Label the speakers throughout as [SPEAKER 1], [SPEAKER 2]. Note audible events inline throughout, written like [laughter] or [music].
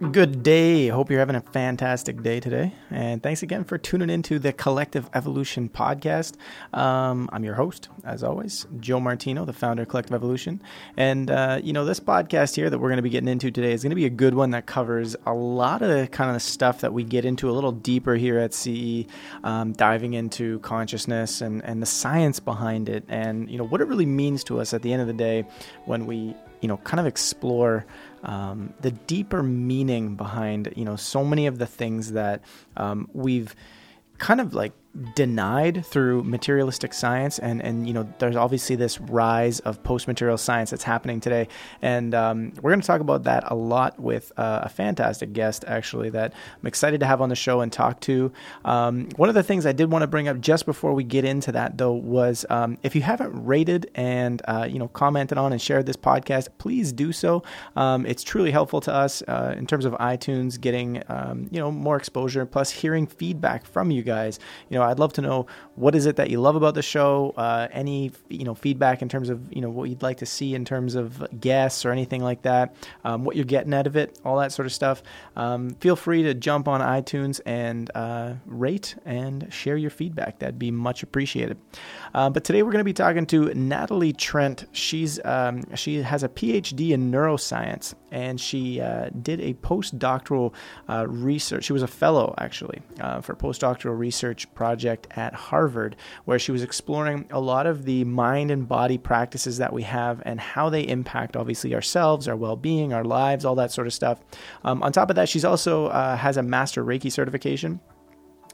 [SPEAKER 1] Good day. Hope you're having a fantastic day today. And thanks again for tuning into the Collective Evolution podcast. Um, I'm your host, as always, Joe Martino, the founder of Collective Evolution. And, uh, you know, this podcast here that we're going to be getting into today is going to be a good one that covers a lot of the kind of the stuff that we get into a little deeper here at CE, um, diving into consciousness and, and the science behind it and, you know, what it really means to us at the end of the day when we, you know, kind of explore um, the deeper meaning behind you know so many of the things that um, we've kind of like denied through materialistic science and and you know there's obviously this rise of post-material science that's happening today. And um, we're going to talk about that a lot with uh, a fantastic guest actually that i'm excited to have on the show and talk to. Um, one of the things i did want to bring up just before we get into that though was um, if you haven't rated and uh, you know commented on and shared this podcast please do so. Um, it's truly helpful to us uh, in terms of itunes getting um, you know more exposure plus hearing feedback from you guys. You know know, I'd love to know what is it that you love about the show. Uh, any you know feedback in terms of you know what you'd like to see in terms of guests or anything like that. Um, what you're getting out of it, all that sort of stuff. Um, feel free to jump on iTunes and uh, rate and share your feedback. That'd be much appreciated. Uh, but today we're going to be talking to Natalie Trent. She's um, she has a PhD in neuroscience and she uh, did a postdoctoral uh, research. She was a fellow actually uh, for postdoctoral research project at Harvard, where she was exploring a lot of the mind and body practices that we have and how they impact obviously ourselves, our well-being, our lives, all that sort of stuff. Um, on top of that, she's also uh, has a master Reiki certification.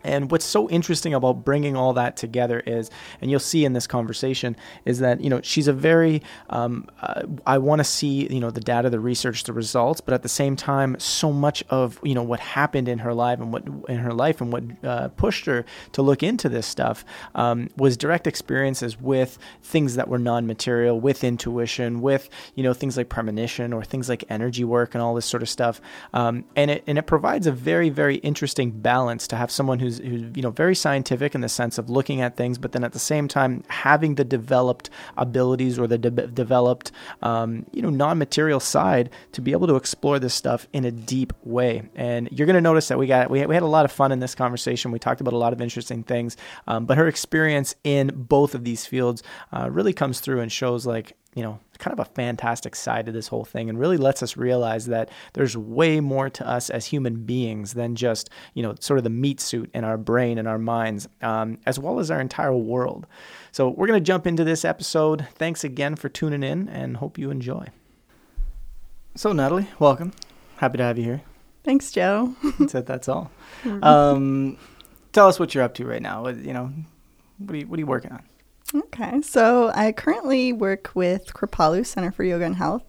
[SPEAKER 1] And what's so interesting about bringing all that together is, and you'll see in this conversation, is that you know she's a very. Um, uh, I want to see you know the data, the research, the results, but at the same time, so much of you know what happened in her life and what in her life and what uh, pushed her to look into this stuff um, was direct experiences with things that were non-material, with intuition, with you know things like premonition or things like energy work and all this sort of stuff. Um, and it and it provides a very very interesting balance to have someone who's who's you know very scientific in the sense of looking at things, but then at the same time having the developed abilities or the de- developed um, you know non-material side to be able to explore this stuff in a deep way. And you're going to notice that we got we, we had a lot of fun in this conversation. We talked about a lot of interesting things, um, but her experience in both of these fields uh, really comes through and shows like you know, kind of a fantastic side to this whole thing and really lets us realize that there's way more to us as human beings than just, you know, sort of the meat suit in our brain and our minds, um, as well as our entire world. So we're going to jump into this episode. Thanks again for tuning in and hope you enjoy. So, Natalie, welcome. Happy to have you here.
[SPEAKER 2] Thanks, Joe.
[SPEAKER 1] Said that's all. [laughs] Um, tell us what you're up to right now. You know, what are you, what are you working on?
[SPEAKER 2] Okay, so I currently work with Kripalu Center for Yoga and Health.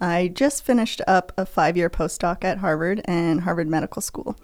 [SPEAKER 2] I just finished up a five year postdoc at Harvard and Harvard Medical School.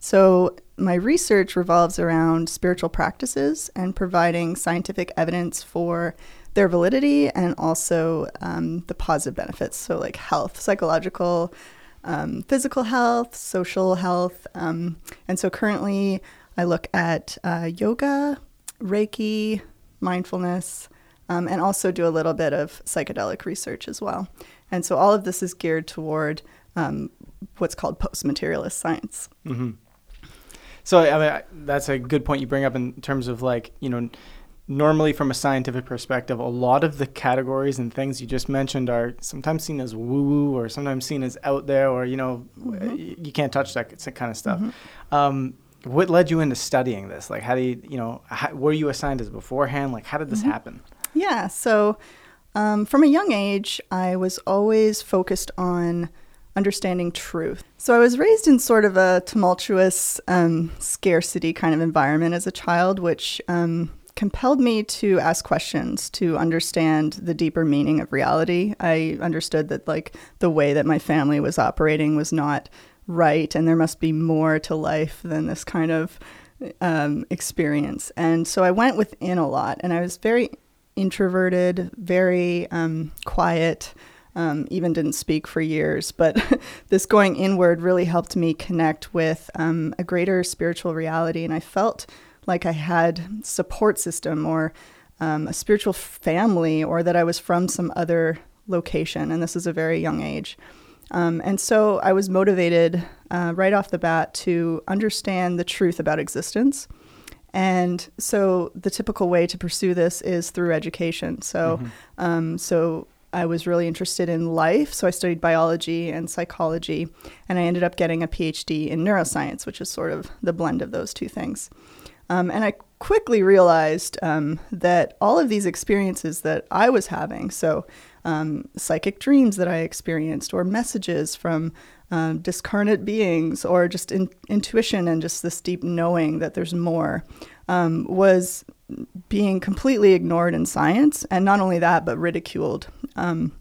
[SPEAKER 2] So, my research revolves around spiritual practices and providing scientific evidence for their validity and also um, the positive benefits. So, like health, psychological, um, physical health, social health. Um, and so, currently, I look at uh, yoga, Reiki, mindfulness, um, and also do a little bit of psychedelic research as well. And so all of this is geared toward um, what's called post materialist science.
[SPEAKER 1] Mm-hmm. So, I mean, that's a good point you bring up in terms of like, you know, normally from a scientific perspective, a lot of the categories and things you just mentioned are sometimes seen as woo woo or sometimes seen as out there or, you know, mm-hmm. you can't touch that kind of stuff. Mm-hmm. Um, what led you into studying this? Like, how do you, you know, how, were you assigned as beforehand? Like, how did this mm-hmm. happen?
[SPEAKER 2] Yeah. So, um, from a young age, I was always focused on understanding truth. So, I was raised in sort of a tumultuous um, scarcity kind of environment as a child, which um, compelled me to ask questions to understand the deeper meaning of reality. I understood that, like, the way that my family was operating was not right and there must be more to life than this kind of um, experience. And so I went within a lot and I was very introverted, very um, quiet. Um, even didn't speak for years, but [laughs] this going inward really helped me connect with um, a greater spiritual reality. And I felt like I had support system or um, a spiritual family, or that I was from some other location. And this is a very young age. Um, and so I was motivated uh, right off the bat to understand the truth about existence. And so the typical way to pursue this is through education. So, mm-hmm. um, so I was really interested in life, so I studied biology and psychology, and I ended up getting a PhD in neuroscience, which is sort of the blend of those two things. Um, and I quickly realized um, that all of these experiences that I was having, so um, psychic dreams that I experienced, or messages from um, discarnate beings, or just in- intuition and just this deep knowing that there's more, um, was being completely ignored in science. And not only that, but ridiculed. Um,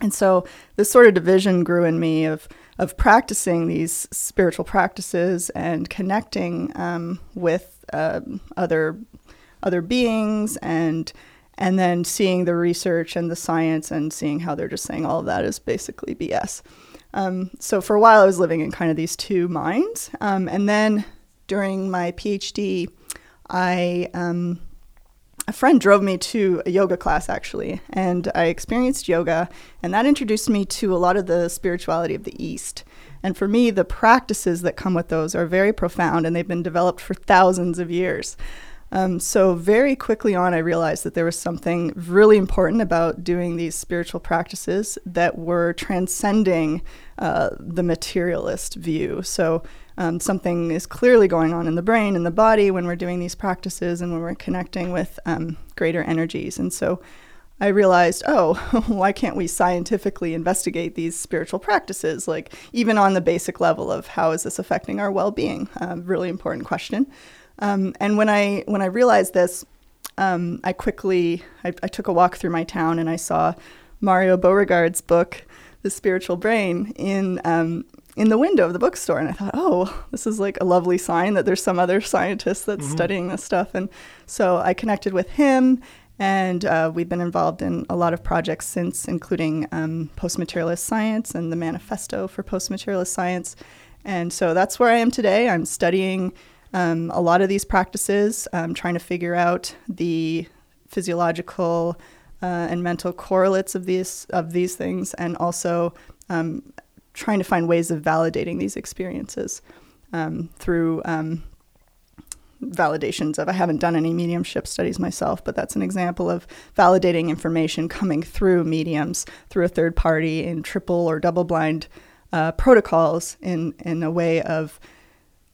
[SPEAKER 2] and so this sort of division grew in me of of practicing these spiritual practices and connecting um, with uh, other other beings and and then seeing the research and the science and seeing how they're just saying all of that is basically BS. Um, so for a while, I was living in kind of these two minds, um, and then during my PhD, I um, a friend drove me to a yoga class actually, and I experienced yoga, and that introduced me to a lot of the spirituality of the East. And for me, the practices that come with those are very profound, and they've been developed for thousands of years. Um, so, very quickly on, I realized that there was something really important about doing these spiritual practices that were transcending uh, the materialist view. So, um, something is clearly going on in the brain and the body when we're doing these practices and when we're connecting with um, greater energies. And so, I realized, oh, [laughs] why can't we scientifically investigate these spiritual practices? Like, even on the basic level of how is this affecting our well being? Uh, really important question. Um, and when I when I realized this, um, I quickly I, I, took a walk through my town and I saw Mario Beauregard's book, The Spiritual Brain, in um, in the window of the bookstore, and I thought, oh, this is like a lovely sign that there's some other [laughs] scientist that's mm-hmm. studying this stuff. And so I connected with him, and uh, we've been involved in a lot of projects since, including um, post materialist science and the manifesto for post materialist science. And so that's where I am today. I'm studying um, a lot of these practices, um, trying to figure out the physiological uh, and mental correlates of these of these things, and also um, trying to find ways of validating these experiences um, through um, validations of I haven't done any mediumship studies myself, but that's an example of validating information coming through mediums through a third party in triple or double blind uh, protocols in in a way of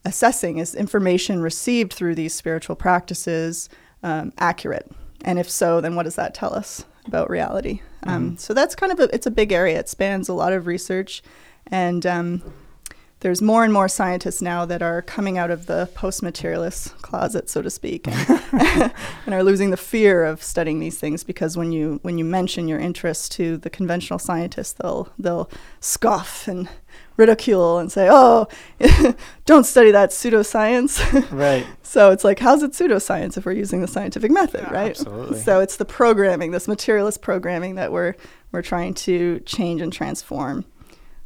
[SPEAKER 2] assessing is information received through these spiritual practices um, accurate? And if so, then what does that tell us about reality? Um, mm-hmm. Um, so that's kind of a, it's a big area. It spans a lot of research, and um, there's more and more scientists now that are coming out of the post-materialist closet, so to speak, and, [laughs] [laughs] and, are losing the fear of studying these things because when you when you mention your interest to the conventional scientists, they'll they'll scoff and ridicule and say, "Oh, [laughs] don't study that pseudoscience." [laughs]
[SPEAKER 1] Right.
[SPEAKER 2] so it's like, how's it pseudoscience if we're using the scientific method,
[SPEAKER 1] yeah,
[SPEAKER 2] right?
[SPEAKER 1] Absolutely.
[SPEAKER 2] So it's the programming, this materialist programming that we're we're trying to change and transform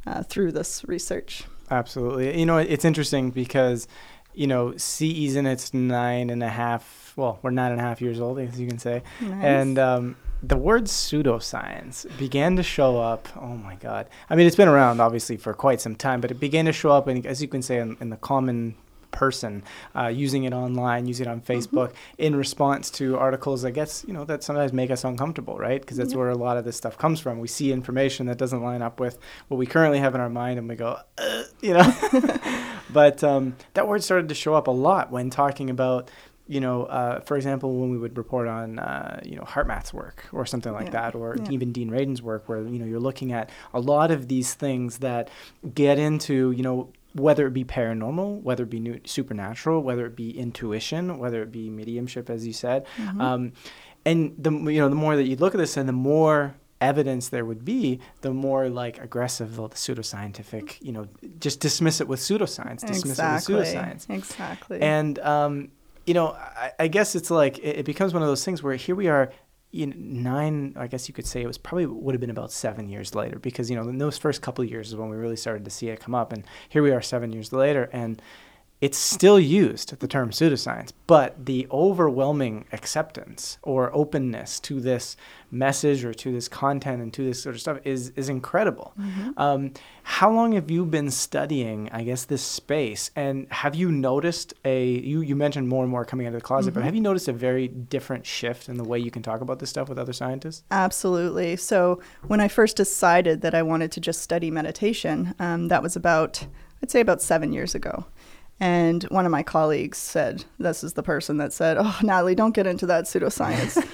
[SPEAKER 2] uh, through this research.
[SPEAKER 1] Absolutely. You know, it's interesting because, you know, CE's in its nine and a half. Well, we're nine and a half years old, as you can say,
[SPEAKER 2] nice.
[SPEAKER 1] and um, the word pseudoscience began to show up. Oh my God! I mean, it's been around obviously for quite some time, but it began to show up, in, as you can say, in, in the common person, uh, using it online, using it on mm-hmm. Facebook mm-hmm. in response to articles I guess you know that sometimes make us uncomfortable, right? Because that's yep. where a lot of this stuff comes from. We see information that doesn't line up with what we currently have in our mind, and we go, you know. [laughs] but um, that word started to show up a lot when talking about you know, uh, for example, when we would report on, uh, you know, HeartMath's work or something like yeah. that, or yeah. even Dean Radin's work, where you know you're looking at a lot of these things that get into, you know, whether it be paranormal, whether it be new, supernatural, whether it be intuition, whether it be mediumship, as you said, mm-hmm. um, and the you know the more that you look at this, and the more evidence there would be, the more like aggressive the pseudoscientific, you know, just dismiss it with pseudoscience, dismiss
[SPEAKER 2] exactly.
[SPEAKER 1] it with pseudoscience.
[SPEAKER 2] Exactly.
[SPEAKER 1] And um, you know, I, I guess it's like it, it, becomes one of those things where here we are. You know, nine, I guess you could say it was probably would have been about seven years later because you know in those first couple years is when we really started to see it come up, and here we are seven years later, and it's still used, the term pseudoscience, but the overwhelming acceptance or openness to this message or to this content and to this sort of stuff is is incredible. Mm-hmm. Um, how long have you been studying, I guess, this space? And have you noticed a you you mentioned more and more coming out of the closet, mm-hmm. but have you noticed a very different shift in the way you can talk about this stuff with other scientists?
[SPEAKER 2] Absolutely. So when I first decided that I wanted to just study meditation, um, that was about I'd say about seven years ago. And one of my colleagues said, This is the person that said, Oh, Natalie, don't get into that pseudoscience.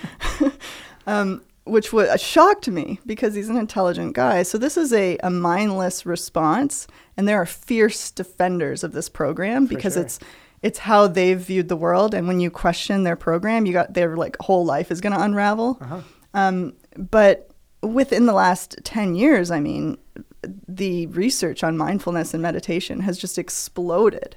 [SPEAKER 2] [laughs] um, which w- uh, shocked me because he's an intelligent guy. So, this is a, a mindless response. And there are fierce defenders of this program because sure. it's it's how they've viewed the world. And when you question their program, you got their like whole life is going to unravel. Uh-huh. Um, but within the last 10 years, I mean, the research on mindfulness and meditation has just exploded.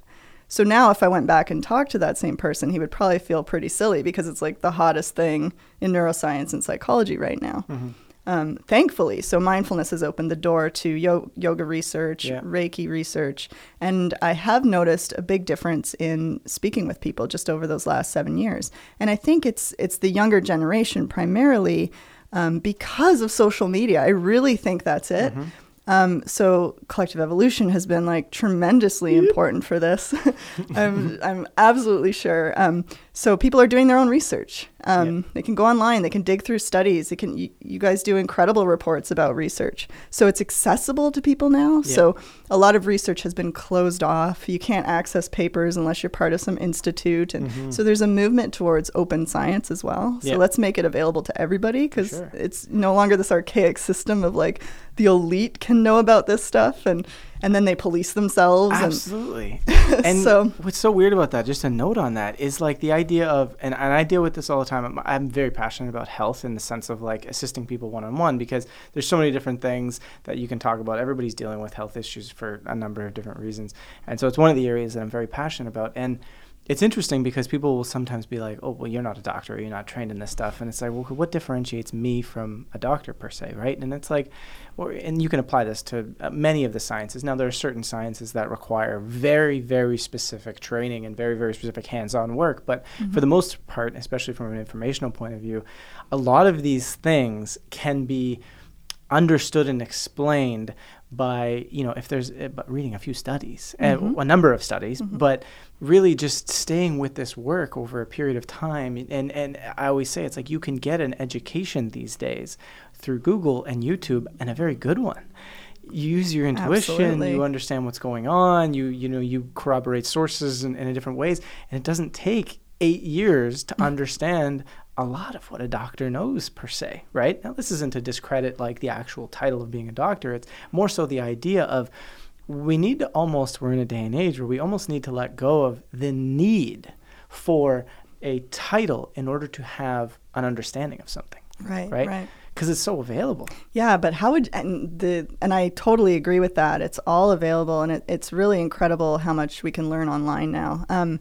[SPEAKER 2] So now, if I went back and talked to that same person, he would probably feel pretty silly because it's like the hottest thing in neuroscience and psychology right now. Mm-hmm. Um, thankfully, so mindfulness has opened the door to yo- yoga research, yeah. Reiki research, and I have noticed a big difference in speaking with people just over those last seven years. And I think it's it's the younger generation primarily um, because of social media. I really think that's it. Mm-hmm. Um, so collective evolution has been like tremendously important for this. [laughs] I'm, I'm absolutely sure. Um, so people are doing their own research. Um, They can go online. They can dig through studies. They can. You, you, guys do incredible reports about research, so it's accessible to people now. So a lot of research has been closed off. You can't access papers unless you're part of some institute, and mm-hmm. so there's a movement towards open science as well. So let's make it available to everybody because sure. it's no longer this archaic system of like the elite can know about this stuff and and then they police themselves.
[SPEAKER 1] Absolutely. And, [laughs] and so what's so weird about that, just a note on that, is like the idea of, and, and I deal with this all the time. I'm, I'm very passionate about health in the sense of like assisting people one on one because there's so many different things that you can talk about. Everybody's dealing with health issues for a number of different reasons. And so it's one of the areas that I'm very passionate about. And it's interesting because people will sometimes be like, "Oh, well, you're not a doctor, you're not trained in this stuff," and it's like, "Well, what differentiates me from a doctor per se, right?" And it's like, or, and you can apply this to uh, many of the sciences. Now, there are certain sciences that require very, very specific training and very, very specific hands-on work, but mm-hmm. for the most part, especially from an informational point of view, a lot of these things can be understood and explained by you know if there's uh, reading a few studies mm-hmm. a number of studies mm-hmm. but really just staying with this work over a period of time and and I always say it's like you can get an education these days through Google and YouTube and a very good one you use your intuition Absolutely. you understand what's going on you you know you corroborate sources in, in different ways and it doesn't take eight years to mm. understand a lot of what a doctor knows per se, right? Now, this isn't to discredit like the actual title of being a doctor. It's more so the idea of we need to almost, we're in a day and age where we almost need to let go of the need for a title in order to have an understanding of something.
[SPEAKER 2] Right.
[SPEAKER 1] Right.
[SPEAKER 2] Right.
[SPEAKER 1] Because it's so available.
[SPEAKER 2] Yeah, but how would and the and I totally agree with that. It's all available, and it, it's really incredible how much we can learn online now. Um,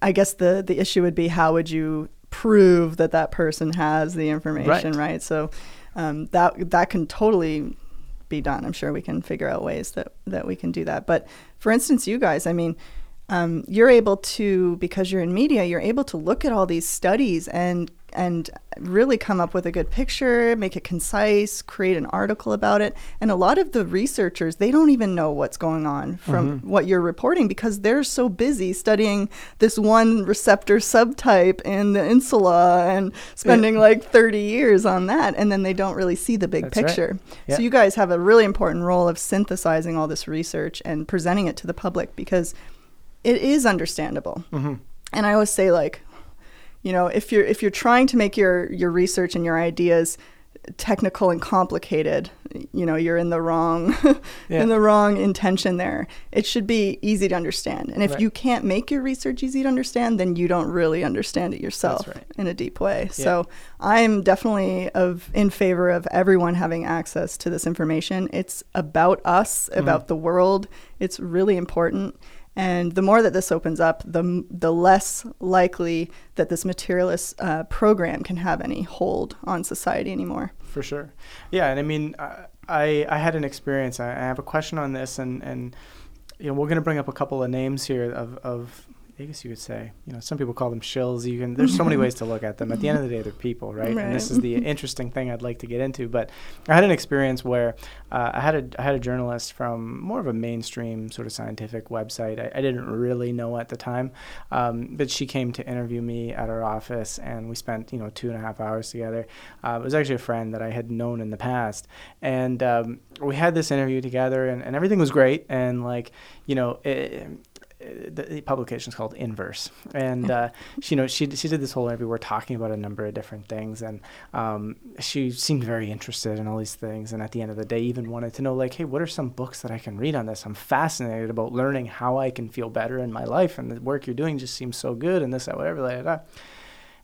[SPEAKER 2] I guess the the issue would be how would you prove that that person has the information, right? right? So um, that that can totally be done. I'm sure we can figure out ways that that we can do that. But for instance, you guys, I mean, um, you're able to because you're in media, you're able to look at all these studies and and really come up with a good picture, make it concise, create an article about it. And a lot of the researchers, they don't even know what's going on from mm-hmm. what you're reporting because they're so busy studying this one receptor subtype in the insula and spending yeah. like 30 years on that. And then they don't really see the big That's picture. Right. Yeah. So you guys have a really important role of synthesizing all this research and presenting it to the public because it is understandable. Mm-hmm. And I always say, like, you know if you're if you're trying to make your your research and your ideas technical and complicated you know you're in the wrong [laughs] yeah. in the wrong intention there it should be easy to understand and if right. you can't make your research easy to understand then you don't really understand it yourself right. in a deep way yeah. so i'm definitely of in favor of everyone having access to this information it's about us mm-hmm. about the world it's really important and the more that this opens up, the, the less likely that this materialist uh, program can have any hold on society anymore.
[SPEAKER 1] For sure. Yeah. And I mean, I, I had an experience. I, I have a question on this, and, and you know, we're going to bring up a couple of names here of, of I guess you could say, you know, some people call them shills. You can. There's so many ways to look at them. At the end of the day, they're people, right? right. And this is the interesting thing I'd like to get into. But I had an experience where uh, I had a I had a journalist from more of a mainstream sort of scientific website. I, I didn't really know at the time, um, but she came to interview me at our office, and we spent you know two and a half hours together. Uh, it was actually a friend that I had known in the past, and um, we had this interview together, and, and everything was great. And like you know, it, the publication is called Inverse, and uh, she, you know she she did this whole interview. We're talking about a number of different things, and um, she seemed very interested in all these things. And at the end of the day, even wanted to know like, hey, what are some books that I can read on this? I'm fascinated about learning how I can feel better in my life, and the work you're doing just seems so good, and this, that, whatever, blah, blah, blah.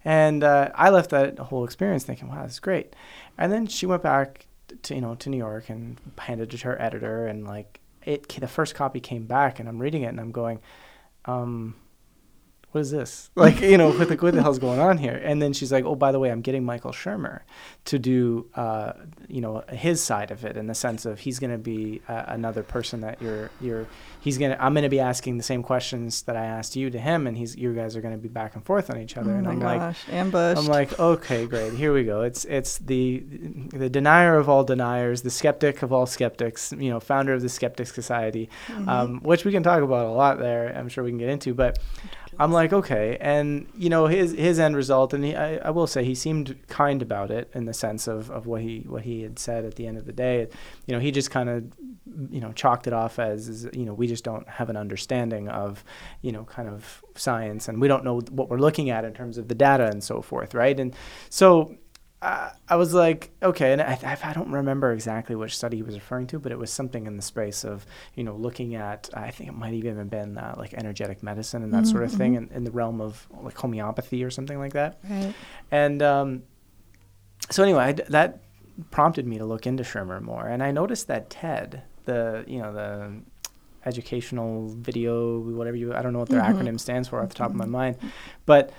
[SPEAKER 1] And uh, I left that whole experience thinking, wow, this is great. And then she went back to you know to New York and handed it to her editor, and like it the first copy came back and I'm reading it and I'm going, um, what is this? [laughs] Like, you know, what the, what the hell's going on here? And then she's like, oh, by the way, I'm getting Michael Shermer to do, uh, you know, his side of it in the sense of he's going to be uh, another person that you're, you're, he's going to, I'm going to be asking the same questions that I asked you to him. And he's, you guys are going to be back and forth on each other.
[SPEAKER 2] Oh
[SPEAKER 1] and
[SPEAKER 2] I'm
[SPEAKER 1] gosh,
[SPEAKER 2] like, ambushed.
[SPEAKER 1] I'm like, okay, great. Here we go. It's, it's the, the denier of all deniers, the skeptic of all skeptics, you know, founder of the Skeptic Society, mm-hmm. um, which we can talk about a lot there. I'm sure we can get into, but I'm like, okay, and you know his his end result, and he, I, I will say he seemed kind about it in the sense of, of what he what he had said at the end of the day. You know, he just kind of you know chalked it off as you know we just don't have an understanding of you know kind of science, and we don't know what we're looking at in terms of the data and so forth, right? And so I was like, okay, and I, I, don't remember exactly which study he was referring to, but it was something in the space of, you know, looking at, I think it might even have been uh, like energetic medicine and that mm-hmm. sort of thing mm-hmm. in, in, the realm of like homeopathy or something like that.
[SPEAKER 2] Right.
[SPEAKER 1] And um, so anyway, I, that prompted me to look into Shermer more, and I noticed that TED, the you know the educational video, whatever you, I don't know what their mm-hmm. acronym stands for off the top of my mind, but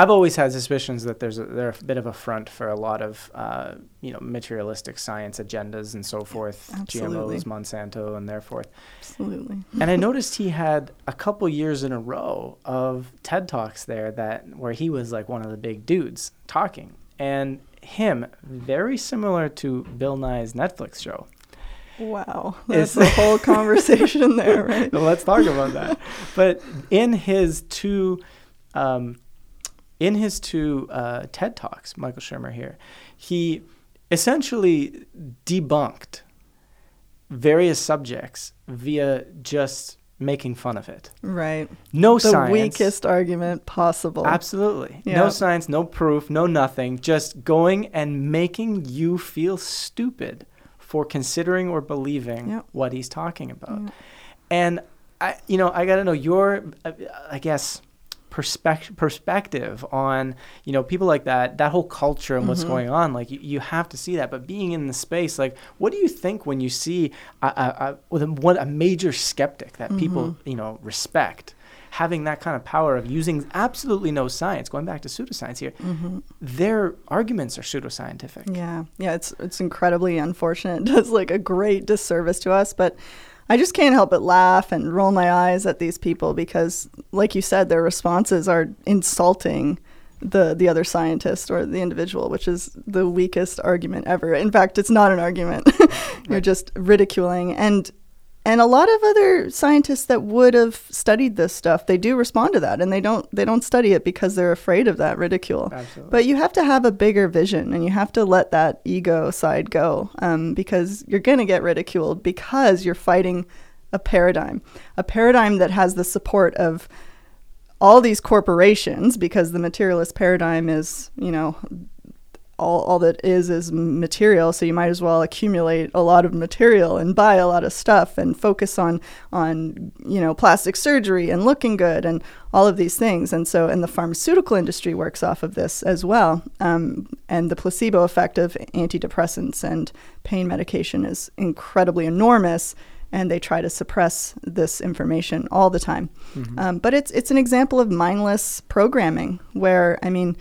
[SPEAKER 1] I've always had suspicions that there's a, they're a bit of a front for a lot of uh, you know materialistic science agendas and so forth,
[SPEAKER 2] Absolutely.
[SPEAKER 1] GMOs, Monsanto, and therefore.
[SPEAKER 2] Absolutely.
[SPEAKER 1] and I [laughs] noticed he had a couple years in a row of TED talks there that where he was like one of the big dudes talking, and him very similar to Bill Nye's Netflix show.
[SPEAKER 2] Wow, that's the whole [laughs] conversation there, right?
[SPEAKER 1] let's talk about that. But in his two. Um, in his two uh, TED Talks, Michael Shermer here, he essentially debunked various subjects via just making fun of it.
[SPEAKER 2] Right.
[SPEAKER 1] No
[SPEAKER 2] the
[SPEAKER 1] science.
[SPEAKER 2] The weakest argument possible.
[SPEAKER 1] Absolutely. Yep. No science, no proof, no nothing. Just going and making you feel stupid for considering or believing yep. what he's talking about. Yep. And I, you know, I got to know your, I guess perspective perspective on you know people like that that whole culture and what's mm-hmm. going on like you, you have to see that but being in the space like what do you think when you see a, a, a, one, a major skeptic that mm-hmm. people you know respect having that kind of power of using absolutely no science going back to pseudoscience here mm-hmm. their arguments are pseudoscientific
[SPEAKER 2] yeah yeah it's it's incredibly unfortunate [laughs] it does like a great disservice to us but I just can't help but laugh and roll my eyes at these people because, like you said, their responses are insulting the the other scientist or the individual, which is the weakest argument ever. In fact, it's not an argument. [laughs] You're right. just ridiculing. And and a lot of other scientists that would have studied this stuff they do respond to that and they don't they don't study it because they're afraid of that ridicule
[SPEAKER 1] Absolutely.
[SPEAKER 2] but you have to have a bigger vision and you have to let that ego side go um, because you're going to get ridiculed because you're fighting a paradigm a paradigm that has the support of all these corporations because the materialist paradigm is you know all, all that is is material. So you might as well accumulate a lot of material and buy a lot of stuff and focus on on you know plastic surgery and looking good and all of these things. And so and the pharmaceutical industry works off of this as well. Um, and the placebo effect of antidepressants and pain medication is incredibly enormous and they try to suppress this information all the time. Mm-hmm. um, but it's it's an example of mindless programming where i mean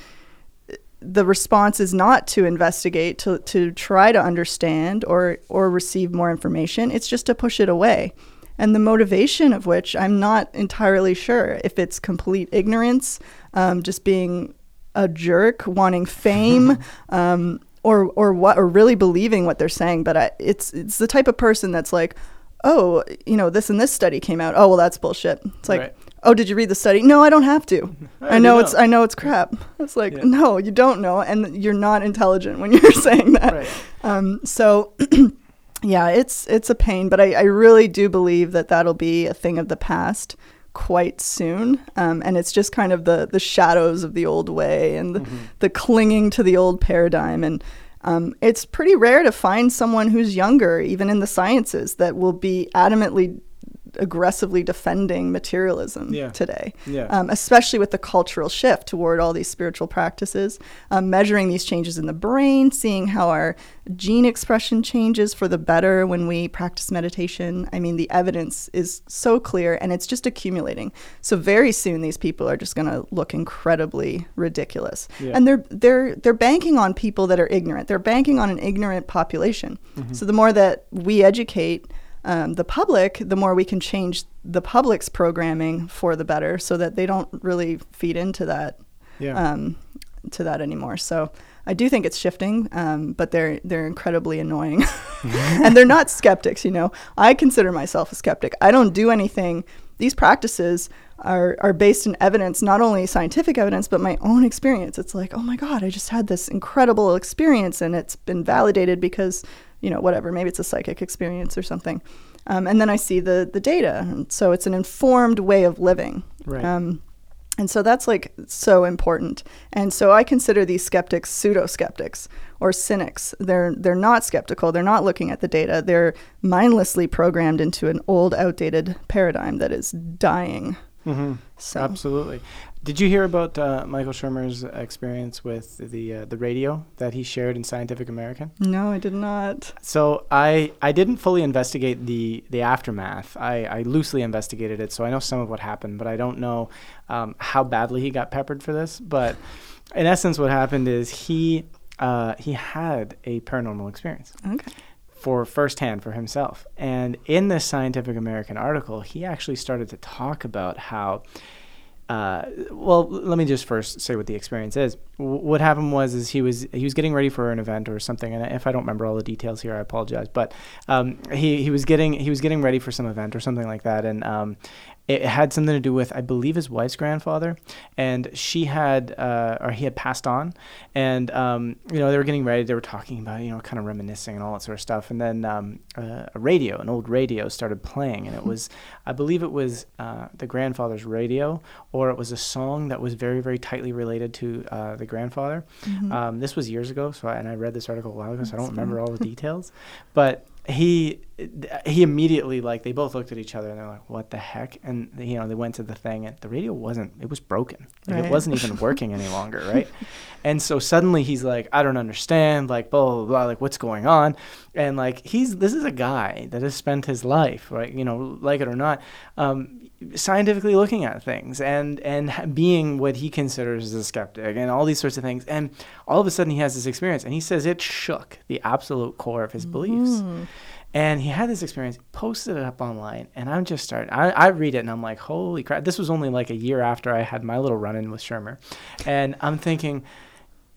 [SPEAKER 2] the response is not to investigate, to, to try to understand or, or receive more information. It's just to push it away. and the motivation of which I'm not entirely sure if it's complete ignorance, um, just being a jerk, wanting fame, [laughs] um, or or what, or really believing what they're saying. But I, it's it's the type of person that's like, oh, you know, this and this study came out. Oh, well, that's bullshit. It's like,
[SPEAKER 1] Right.
[SPEAKER 2] oh, did you read the study? No, I don't have to. [laughs]
[SPEAKER 1] I
[SPEAKER 2] I know
[SPEAKER 1] already
[SPEAKER 2] it's
[SPEAKER 1] know.
[SPEAKER 2] I know it's crap. It's like,
[SPEAKER 1] Yeah.
[SPEAKER 2] no, you don't know, and you're not intelligent when [laughs] you're saying that.
[SPEAKER 1] Right.
[SPEAKER 2] Um, so, [clears throat] yeah, it's it's a pain, but I, I really do believe that that'll be a thing of the past quite soon. Um, and it's just kind of the the shadows of the old way and the, the clinging to the old paradigm. And um, it's pretty rare to find someone who's younger, even in the sciences, that will be adamantly aggressively defending materialism
[SPEAKER 1] Yeah.
[SPEAKER 2] today
[SPEAKER 1] Yeah.
[SPEAKER 2] um, especially with the cultural shift toward all these spiritual practices, um, measuring these changes in the brain, seeing how our gene expression changes for the better when we practice meditation. I mean, the evidence is so clear and it's just accumulating. So very soon, these people are just going to look incredibly ridiculous,
[SPEAKER 1] Yeah.
[SPEAKER 2] and they're they're they're banking on people that are ignorant. They're banking on an ignorant population. So the more that we educate um, the public, the more we can change the public's programming for the better, so that they don't really feed into that
[SPEAKER 1] Yeah.
[SPEAKER 2] um, to that anymore. So I do think it's shifting, um, but they're they're incredibly annoying, [laughs] and they're not skeptics. You know, I consider myself a skeptic. I don't do anything. These practices are are based in evidence, not only scientific evidence, but my own experience. It's like, oh my god, I just had this incredible experience, and it's been validated because you know whatever. Maybe it's a psychic experience or something. Um, and then I see the the data, and so it's an informed way of living.
[SPEAKER 1] Right.
[SPEAKER 2] Um, and so that's like so important. And so I consider these skeptics pseudo skeptics or cynics. They're they're not skeptical. They're not looking at the data. They're mindlessly programmed into an old, outdated paradigm that is dying.
[SPEAKER 1] hmm
[SPEAKER 2] So
[SPEAKER 1] Absolutely. Did you hear about uh, Michael Shermer's experience with the uh, the radio that he shared in Scientific American?
[SPEAKER 2] no, I did not.
[SPEAKER 1] So I I didn't fully investigate the the aftermath. I, I loosely investigated it, so I know some of what happened, but I don't know um, how badly he got peppered for this. But in essence, what happened is he uh, he had a paranormal experience
[SPEAKER 2] Okay.
[SPEAKER 1] for firsthand for himself. And in this Scientific American article, he actually started to talk about how. Uh, well, let me just first say what the experience is. W- what happened was, is he was he was getting ready for an event or something, and if I don't remember all the details here, I apologize. But um, he he was getting he was getting ready for some event or something like that, and um, it had something to do with I believe his wife's grandfather, and she had uh, or he had passed on, and um, you know they were getting ready, they were talking about you know kind of reminiscing and all that sort of stuff, and then um, uh, a radio, an old radio, started playing, and it was I believe it was uh, the grandfather's radio, or it was a song that was very very tightly related to uh, the grandfather.
[SPEAKER 2] Mhm.
[SPEAKER 1] Um, this was years ago, so I, and I read this article a while ago, so I don't remember all the [laughs] details. But he he immediately like they both looked at each other and they're like, "What the heck?" And you know they went to the thing and the radio wasn't it was broken. Like,
[SPEAKER 2] Right.
[SPEAKER 1] It wasn't even [laughs] working any longer, right? And so suddenly he's like, "I don't understand." Like blah blah blah. Like what's going on? And like he's this is a guy that has spent his life, right? You know, like it or not. Um, scientifically looking at things and and being what he considers a skeptic and all these sorts of things. And all of a sudden he has this experience and he says it shook the absolute core of his beliefs.
[SPEAKER 2] Mm.
[SPEAKER 1] and he had this experience posted it up online and i'm just starting I, I read it and i'm like holy crap. This was only like a year after i had my little run-in with shermer. And i'm thinking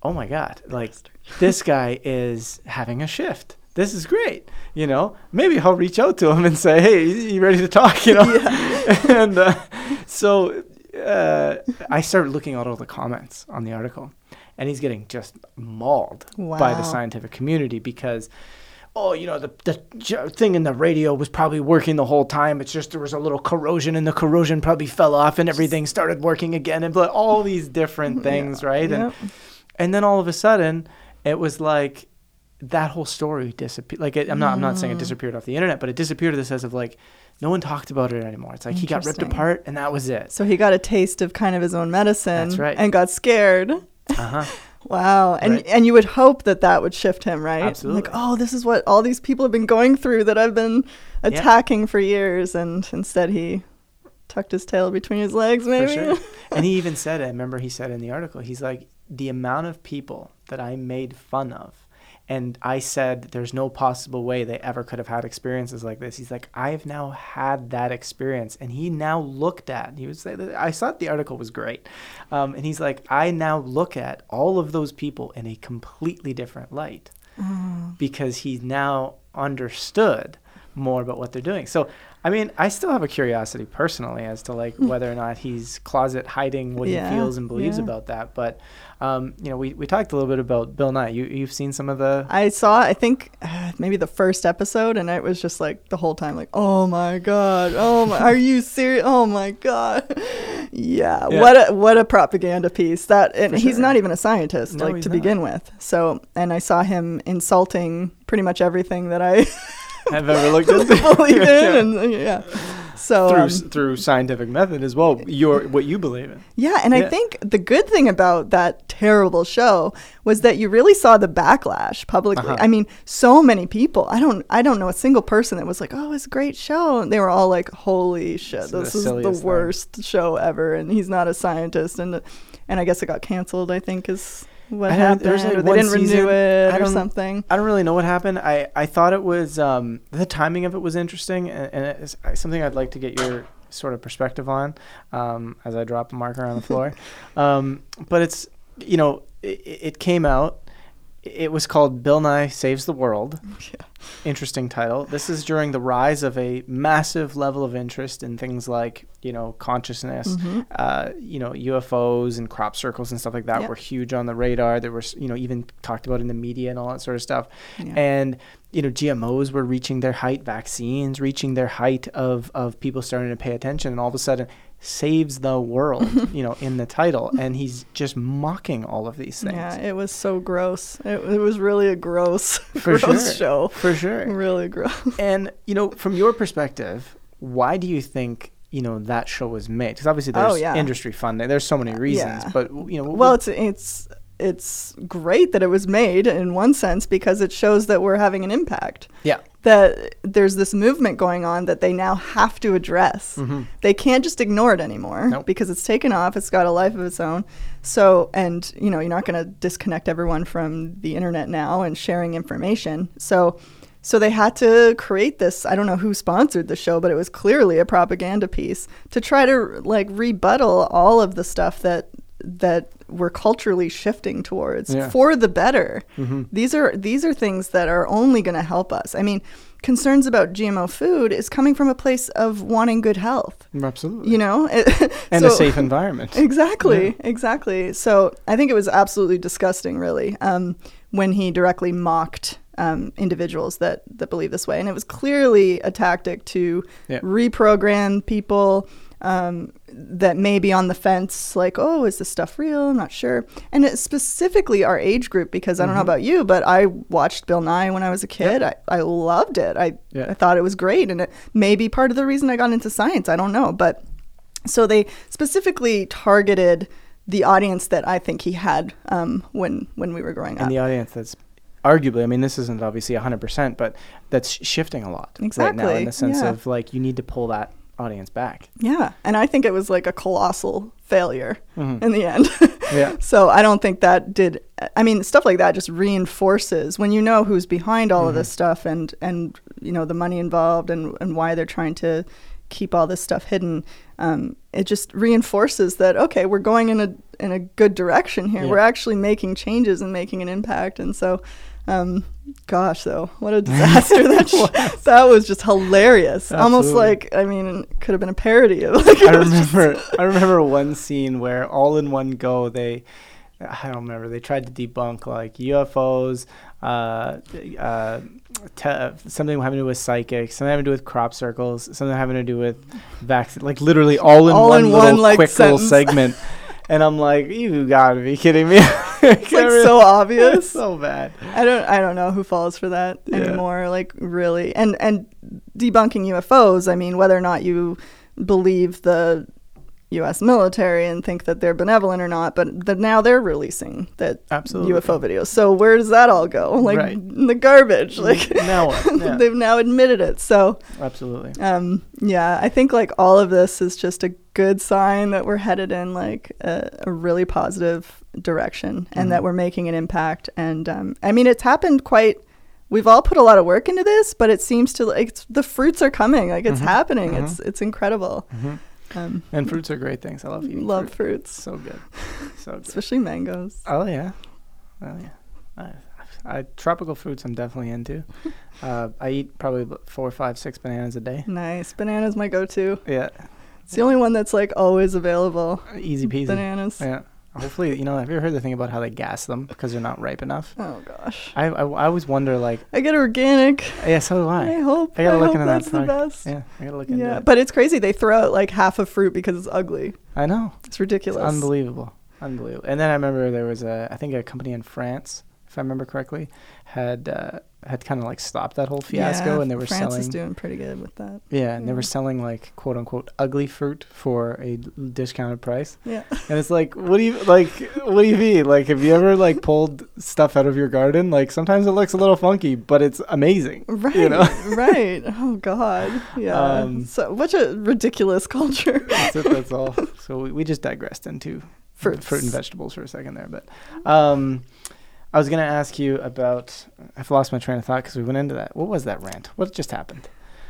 [SPEAKER 1] oh my god like this guy is having a shift this is great you know maybe i'll reach out to him and say hey you ready to talk [laughs] you know yeah. [laughs] and uh, so uh, i started looking at all the comments on the article and he's getting just mauled by the scientific community because oh, you know, the, the thing in the radio was probably working the whole time. It's just there was a little corrosion and the corrosion probably fell off and everything started working again and all these different [laughs] things, right? And, and then all of a sudden, it was like that whole story disappeared. Like, it, I'm not, I'm not saying it disappeared off the internet, but it disappeared in the sense of like, no one talked about it anymore. It's like he got ripped
[SPEAKER 2] Interesting.
[SPEAKER 1] apart and that was it.
[SPEAKER 2] So he got a taste of kind of his own medicine.
[SPEAKER 1] That's right.
[SPEAKER 2] And got scared.
[SPEAKER 1] Uh huh. [laughs]
[SPEAKER 2] Wow. And
[SPEAKER 1] Right.
[SPEAKER 2] and you would hope that that would shift him, right?
[SPEAKER 1] Absolutely.
[SPEAKER 2] Like, oh, this is what all these people have been going through that I've been attacking for years. And instead he tucked his tail between his legs, maybe.
[SPEAKER 1] For sure. [laughs] and he even said, I remember he said in the article, he's like, the amount of people that I made fun of and I said there's no possible way they ever could have had experiences like this. He's like, I've now had that experience, and he now looked at. He was I thought the article was great, um, and he's like, I now look at all of those people in a completely different light
[SPEAKER 2] Mm.
[SPEAKER 1] because he now understood more about what they're doing. So, I mean, I still have a curiosity personally as to like whether or not he's closet hiding what
[SPEAKER 2] Yeah,
[SPEAKER 1] he feels and believes
[SPEAKER 2] yeah.
[SPEAKER 1] about that. But, um, you know, we, we talked a little bit about Bill Nye. You you've seen some of the
[SPEAKER 2] I saw, I think, uh, maybe the first episode, and it was just like the whole time, like, oh my god, oh my, are you serious? Oh my god, yeah,
[SPEAKER 1] Yeah.
[SPEAKER 2] what a what a propaganda piece that, and
[SPEAKER 1] For
[SPEAKER 2] he's
[SPEAKER 1] sure.
[SPEAKER 2] not even a scientist,
[SPEAKER 1] No,
[SPEAKER 2] like to
[SPEAKER 1] not.
[SPEAKER 2] begin with. So, and I saw him insulting pretty much everything that I [laughs]
[SPEAKER 1] have ever looked [laughs] into
[SPEAKER 2] believe in,
[SPEAKER 1] Yeah.
[SPEAKER 2] and yeah. So
[SPEAKER 1] through
[SPEAKER 2] um,
[SPEAKER 1] through scientific method as well. Your what you believe in.
[SPEAKER 2] Yeah, and I think the good thing about that terrible show was that you really saw the backlash publicly.
[SPEAKER 1] Uh-huh.
[SPEAKER 2] I mean, so many people. I don't I don't know a single person that was like, "Oh, it's a great show." And they were all like, "Holy shit,
[SPEAKER 1] This is the
[SPEAKER 2] is the
[SPEAKER 1] silliest thing."
[SPEAKER 2] worst show ever." And he's not a scientist and and I guess it got canceled, I think is what happened
[SPEAKER 1] there's, like,
[SPEAKER 2] or they didn't
[SPEAKER 1] season-
[SPEAKER 2] renew it or something.
[SPEAKER 1] I don't really know what happened. I, I thought it was um, the timing of it was interesting, and, and it's something I'd like to get your sort of perspective on um, as I drop the marker on the floor. [laughs] um, but it's you know it, it came out. It was called Bill Nye Saves the World. [laughs]
[SPEAKER 2] Yeah.
[SPEAKER 1] Interesting title. This is during the rise of a massive level of interest in things like you know consciousness,
[SPEAKER 2] Mhm.
[SPEAKER 1] uh, you know UFOs and crop circles and stuff like that
[SPEAKER 2] Yep.
[SPEAKER 1] were huge on the radar. There were, you know even talked about in the media and all that sort of stuff.
[SPEAKER 2] Yeah.
[SPEAKER 1] And you know GMOs were reaching their height, vaccines reaching their height of of people starting to pay attention, and all of a sudden saves the world, [laughs] you know, in the title, and he's just mocking all of these things.
[SPEAKER 2] Yeah, it was so gross. It, it was really a gross, [laughs]
[SPEAKER 1] For
[SPEAKER 2] gross
[SPEAKER 1] sure.
[SPEAKER 2] show.
[SPEAKER 1] For sure.
[SPEAKER 2] Really gross. [laughs]
[SPEAKER 1] And you know, from your perspective, why do you think you know that show was made? Because obviously
[SPEAKER 2] Oh,
[SPEAKER 1] there's
[SPEAKER 2] yeah.
[SPEAKER 1] industry funding. There's so many reasons,
[SPEAKER 2] Yeah.
[SPEAKER 1] but you know,
[SPEAKER 2] Well, it's it's it's great that it was made in one sense because it shows that we're having an impact.
[SPEAKER 1] yeah,
[SPEAKER 2] That there's this movement going on that they now have to address.
[SPEAKER 1] Mhm.
[SPEAKER 2] They can't just ignore it anymore
[SPEAKER 1] Nope.
[SPEAKER 2] because it's taken off. It's got a life of its own. So, and you know, you're not going to disconnect everyone from the internet now and sharing information. So, so they had to create this. I don't know who sponsored the show, but it was clearly a propaganda piece to try to like rebuttal all of the stuff that that we're culturally shifting towards
[SPEAKER 1] Yeah.
[SPEAKER 2] for the better.
[SPEAKER 1] Mhm.
[SPEAKER 2] These are these are things that are only going to help us. I mean, concerns about GMO food is coming from a place of wanting good health.
[SPEAKER 1] absolutely.
[SPEAKER 2] You know, [laughs]
[SPEAKER 1] and a safe environment. [laughs]
[SPEAKER 2] Exactly, exactly. So I think it was absolutely disgusting, really, um, when he directly mocked um, individuals that that believe this way, and it was clearly a tactic to
[SPEAKER 1] Yeah.
[SPEAKER 2] reprogram people um, that may be on the fence, like, oh, is this stuff real? I'm not sure. And it's specifically our age group, because I don't know
[SPEAKER 1] Mhm.
[SPEAKER 2] about you, but I watched Bill Nye when I was a kid. I, I loved it. I,
[SPEAKER 1] Yeah.
[SPEAKER 2] I thought it was great. And it may be part of the reason I got into science. I don't know. But so they specifically targeted the audience that I think he had um, when when we were growing up.
[SPEAKER 1] and the audience that's arguably, I mean, this isn't obviously 100%, but that's shifting a lot right now in the sense
[SPEAKER 2] yeah.
[SPEAKER 1] of like you need to pull that audience back.
[SPEAKER 2] yeah, and I think it was like a colossal failure
[SPEAKER 1] Mhm.
[SPEAKER 2] in the end. [laughs]
[SPEAKER 1] Yeah.
[SPEAKER 2] So I don't think that did. I mean, stuff like that just reinforces when you know who's behind all of this
[SPEAKER 1] Mhm.
[SPEAKER 2] stuff and and you know the money involved and and why they're trying to keep all this stuff hidden. Um, it just reinforces that okay, we're going in a in a good direction here.
[SPEAKER 1] Yeah.
[SPEAKER 2] We're actually making changes and making an impact. And so, um, gosh, though, what a [laughs] disaster that sh- that was just hilarious. Almost like I mean, it could have been a parody of. [laughs] Like,
[SPEAKER 1] I
[SPEAKER 2] was
[SPEAKER 1] remember I remember one scene where all in one go they I don't remember they tried to debunk like UFOs uh, uh, te- something having to do with psychics something having to do with crop circles something having to do with vaccine like literally all in
[SPEAKER 2] All
[SPEAKER 1] one
[SPEAKER 2] in one, like,
[SPEAKER 1] quick little segment [laughs] and I'm like you gotta be kidding me [laughs]
[SPEAKER 2] it's like so obvious. [laughs]
[SPEAKER 1] so bad
[SPEAKER 2] I don't I don't know who falls for that
[SPEAKER 1] Yeah.
[SPEAKER 2] anymore. Like really, and and debunking UFOs. I mean, whether or not you believe the U.S. military and think that they're benevolent or not, but the, now they're releasing that
[SPEAKER 1] Absolutely.
[SPEAKER 2] UFO videos. So where does that all go? Like
[SPEAKER 1] Right.
[SPEAKER 2] in the garbage. Like
[SPEAKER 1] Now? [laughs] Yeah.
[SPEAKER 2] they've now admitted it. So
[SPEAKER 1] Absolutely.
[SPEAKER 2] um, yeah, I think like all of this is just a good sign that we're headed in like a, a really positive direction and
[SPEAKER 1] Mhm.
[SPEAKER 2] that we're making an impact. And um, I mean, it's happened quite. We've all put a lot of work into this, but it seems to like the fruits are coming. Like it's
[SPEAKER 1] Mhm.
[SPEAKER 2] happening.
[SPEAKER 1] Mhm.
[SPEAKER 2] It's it's incredible.
[SPEAKER 1] hmm
[SPEAKER 2] Um,
[SPEAKER 1] And fruits are great things. I love eating
[SPEAKER 2] love
[SPEAKER 1] fruit.
[SPEAKER 2] fruits,
[SPEAKER 1] So good. So [laughs] good.
[SPEAKER 2] especially mangoes.
[SPEAKER 1] Oh yeah, oh yeah. I, I tropical fruits I'm definitely into. [laughs] Uh, I eat probably four, five, six bananas a day.
[SPEAKER 2] Nice bananas, my go-to.
[SPEAKER 1] Yeah,
[SPEAKER 2] It's the only one that's like always available.
[SPEAKER 1] easy peasy.
[SPEAKER 2] Bananas.
[SPEAKER 1] Yeah. Hopefully, you know, have you ever heard the thing about how they gas them because they're not ripe enough?
[SPEAKER 2] Oh gosh,
[SPEAKER 1] I, I, I always wonder, like,
[SPEAKER 2] I get organic.
[SPEAKER 1] yeah, so do
[SPEAKER 2] I
[SPEAKER 1] I.
[SPEAKER 2] hope.
[SPEAKER 1] I gotta look
[SPEAKER 2] hope
[SPEAKER 1] into that
[SPEAKER 2] that's the best.
[SPEAKER 1] Yeah, I gotta look into
[SPEAKER 2] Yeah,
[SPEAKER 1] it.
[SPEAKER 2] but it's crazy. They throw out like half a fruit because it's ugly.
[SPEAKER 1] I know.
[SPEAKER 2] It's
[SPEAKER 1] It's
[SPEAKER 2] ridiculous.
[SPEAKER 1] unbelievable. Unbelievable. And then I remember there was a, I think a company in France, if I remember correctly, had uh, had kind of like stopped that whole fiasco,
[SPEAKER 2] Yeah,
[SPEAKER 1] and they were
[SPEAKER 2] France
[SPEAKER 1] selling.
[SPEAKER 2] is doing pretty good with that.
[SPEAKER 1] Yeah, and they were selling like quote unquote ugly fruit for a discounted price.
[SPEAKER 2] Yeah.
[SPEAKER 1] And it's like, what do you like? What do you mean? Like, have you ever like pulled stuff out of your garden? Like, sometimes it looks a little funky, but it's amazing.
[SPEAKER 2] Right.
[SPEAKER 1] You know? [laughs]
[SPEAKER 2] right. Oh God. Yeah.
[SPEAKER 1] Um,
[SPEAKER 2] so what a ridiculous culture.
[SPEAKER 1] That's it. That's all. So we, we just digressed into
[SPEAKER 2] Fruits.
[SPEAKER 1] fruit and vegetables for a second there, but um, I was gonna ask you about. I've lost my train of thought because we went into that. What was that rant? What just happened?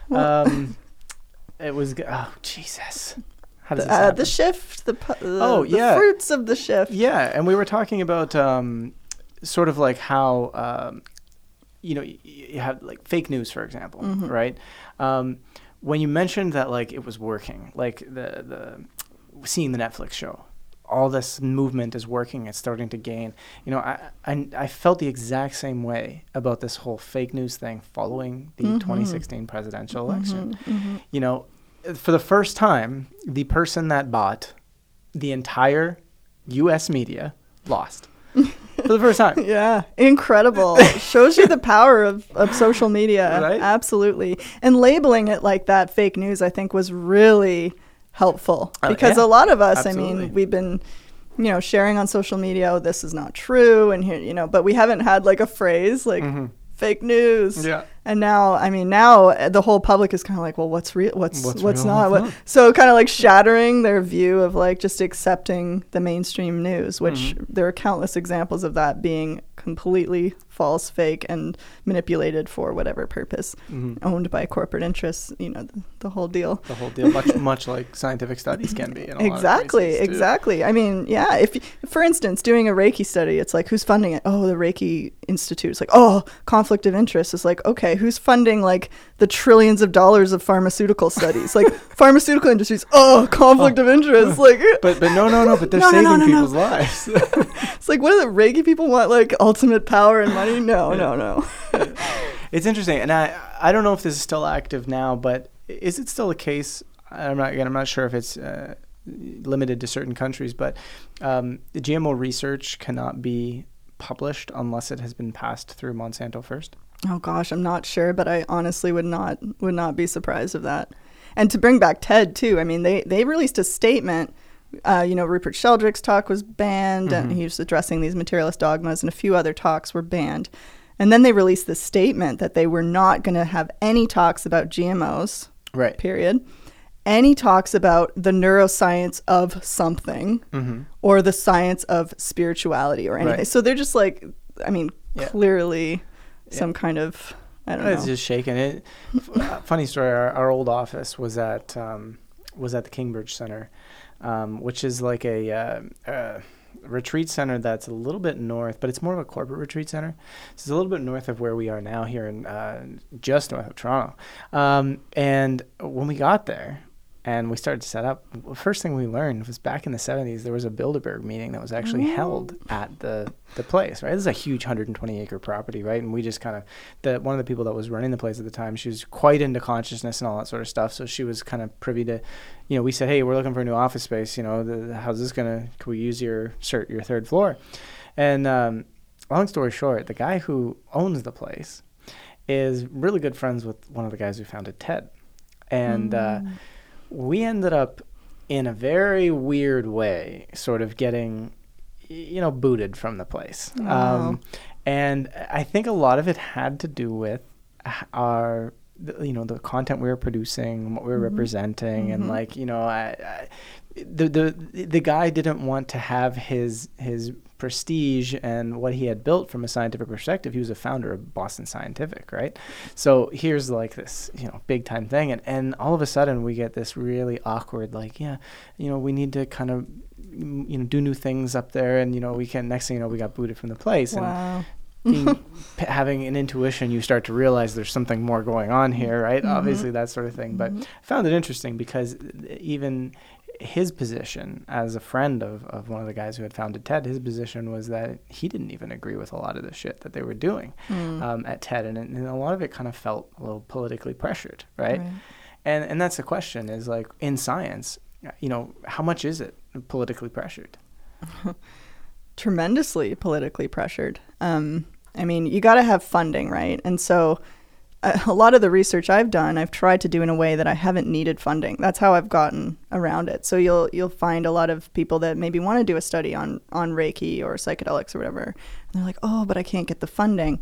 [SPEAKER 2] Well-
[SPEAKER 1] Um, [laughs] it was. Oh Jesus! How does
[SPEAKER 2] The,
[SPEAKER 1] this
[SPEAKER 2] uh, the shift. The the,
[SPEAKER 1] Oh,
[SPEAKER 2] the
[SPEAKER 1] yeah.
[SPEAKER 2] fruits of the shift.
[SPEAKER 1] Yeah, and we were talking about um, sort of like how um, you know you have like fake news, for example,
[SPEAKER 2] Mhm.
[SPEAKER 1] right? Um, when you mentioned that like it was working, like the the seeing the Netflix show, all this movement is working. It's starting to gain. You know, I I, I felt the exact same way about this whole fake news thing following the
[SPEAKER 2] Mhm.
[SPEAKER 1] 2016 presidential election
[SPEAKER 2] Mhm, mhm.
[SPEAKER 1] you know, for the first time, the person that bought the entire U.S. media lost for the first time. [laughs]
[SPEAKER 2] Yeah, incredible. [laughs] Shows you the power of, of social media.
[SPEAKER 1] Right?
[SPEAKER 2] Absolutely. And labeling it like that fake news, I think, was really helpful
[SPEAKER 1] Oh,
[SPEAKER 2] because
[SPEAKER 1] yeah.
[SPEAKER 2] a lot of us, I mean, we've been, you know, sharing on social media, oh, this is not true. And here, you know, but we haven't had like a phrase like
[SPEAKER 1] Mhm.
[SPEAKER 2] fake news.
[SPEAKER 1] Yeah.
[SPEAKER 2] And now, I mean, now uh, the whole public is kind of like, well, what's real? What's
[SPEAKER 1] What's
[SPEAKER 2] what's,
[SPEAKER 1] real,
[SPEAKER 2] not? What,
[SPEAKER 1] not?
[SPEAKER 2] so kind of like shattering their view of like just accepting the mainstream news, which
[SPEAKER 1] Mhm.
[SPEAKER 2] there are countless examples of that being completely false, fake, and manipulated for whatever purpose,
[SPEAKER 1] Mhm.
[SPEAKER 2] owned by corporate interests. You know, the, the whole deal.
[SPEAKER 1] The whole deal, much [laughs] much like scientific studies can be. In a lot of
[SPEAKER 2] Exactly,
[SPEAKER 1] too.
[SPEAKER 2] exactly. I mean, yeah. If, for instance, doing a Reiki study, it's like who's funding it? Oh, the Reiki Institute. It's like, oh, conflict of interest. It's like, okay, who's funding like the trillions of dollars of pharmaceutical studies? like [laughs] pharmaceutical industries. Oh, conflict of interest. [laughs] Like,
[SPEAKER 1] But but no no no. But they're
[SPEAKER 2] No,
[SPEAKER 1] saving
[SPEAKER 2] no, no,
[SPEAKER 1] people's lives. [laughs]
[SPEAKER 2] it's like, what do the Reiki people want? Like ultimate power and money? No, no, no.
[SPEAKER 1] it's interesting, and I I don't know if this is still active now, but is it still a case? I'm not again. I'm not sure if it's. Uh, limited to certain countries but um, the gmo research cannot be published unless it has been passed through monsanto first
[SPEAKER 2] Oh gosh, I'm not sure, but I honestly would not would not be surprised of that. And to bring back Ted too, I mean they they released a statement. Uh, you know, Rupert Sheldrake's talk was banned, and
[SPEAKER 1] Mhm.
[SPEAKER 2] he was addressing these materialist dogmas, and a few other talks were banned. And then they released this statement that they were not going to have any talks about GMOs.
[SPEAKER 1] right
[SPEAKER 2] Period. Any talks about the neuroscience of something
[SPEAKER 1] mm-hmm.
[SPEAKER 2] or the science of spirituality or anything.
[SPEAKER 1] Right.
[SPEAKER 2] So they're just like, I mean,
[SPEAKER 1] Yeah.
[SPEAKER 2] clearly
[SPEAKER 1] Yeah.
[SPEAKER 2] some kind of, I don't
[SPEAKER 1] It's
[SPEAKER 2] know.
[SPEAKER 1] It's just shaking it. [laughs] Funny story. Our, our old office was at um, was at the Kingbridge Center, um, which is like a uh, uh, retreat center that's a little bit north, but it's more of a corporate retreat center. So it's a little bit north of where we are now, here in uh, just north of Toronto. Um, and when we got there. And we started to set up. The first thing we learned was back in the 70s, there was a Bilderberg meeting that was actually held at the, the place, right? This is a huge 120 acre property, right? And we just kind of the one of the people that was running the place at the time, she was quite into consciousness and all that sort of stuff. So she was kind of privy to, you know, we said, hey, we're looking for a new office space. You know, the, how's this gonna? Can we use your cert, your third floor? And um, long story short, the guy who owns the place is really good friends with one of the guys who founded TED, and uh, we ended up in a very weird way, sort of getting, you know, booted from the place.
[SPEAKER 2] Wow.
[SPEAKER 1] Um, and I think a lot of it had to do with our, you know, the content we were producing, what we were
[SPEAKER 2] Mhm.
[SPEAKER 1] representing, and
[SPEAKER 2] Mhm.
[SPEAKER 1] like, you know, I, I, the the the guy didn't want to have his his prestige and what he had built from a scientific perspective. He was a founder of Boston Scientific, right? So here's like this, you know, big time thing, and and all of a sudden we get this really awkward, like, yeah, you know, we need to kind of, you know, do new things up there, and you know, we can. Next thing you know, we got booted from the place, and being, [laughs] having an intuition, you start to realize there's something more going on here, right?
[SPEAKER 2] Mhm.
[SPEAKER 1] Obviously, that sort of thing. But
[SPEAKER 2] Mhm.
[SPEAKER 1] I found it interesting because even his position as a friend of, of one of the guys who had founded TED, his position was that he didn't even agree with a lot of the shit that they were doing
[SPEAKER 2] Mm.
[SPEAKER 1] um, at TED, and, and a lot of it kind of felt a little politically pressured, right? And and that's the question: is like in science, you know, how much is it politically pressured? [laughs]
[SPEAKER 2] tremendously politically pressured. Um, I mean, you got to have funding, right? And so [laughs] a, lot of the research I've done, I've tried to do in a way that I haven't needed funding. That's how I've gotten around it. So you'll you'll find a lot of people that maybe want to do a study on on Reiki or psychedelics or whatever, and they're like, "Oh, but I can't get the funding."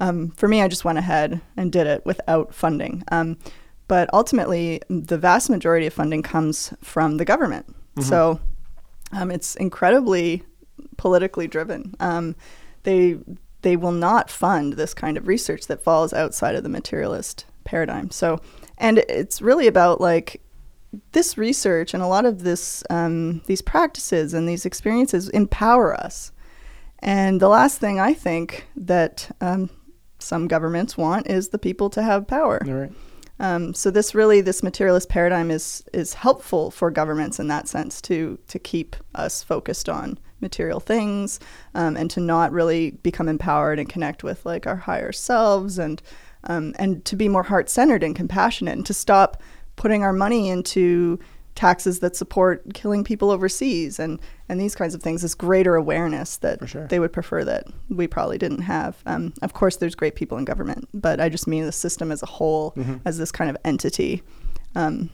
[SPEAKER 2] Um, for me, I just went ahead and did it without funding. Um, but ultimately, the vast majority of funding comes from the government.
[SPEAKER 1] Mhm.
[SPEAKER 2] So um, it's incredibly politically driven. Um, they they will not fund this kind of research that falls outside of the materialist paradigm. So, and it's really about like this research and a lot of this um, these practices and these experiences empower us. And the last thing I think that um, some governments want is the people to have power.
[SPEAKER 1] Right.
[SPEAKER 2] Um, so this really, this materialist paradigm is is helpful for governments in that sense to to keep us focused on material things um, and to not really become empowered and connect with like our higher selves and um, and to be more heart centered and compassionate and to stop putting our money into taxes that support killing people overseas and and these kinds of things. This greater awareness that
[SPEAKER 1] sure.
[SPEAKER 2] they would prefer that we probably didn't have. Um, of course, there's great people in government, but I just mean the system as a whole
[SPEAKER 1] Mhm.
[SPEAKER 2] as this kind of entity. Um,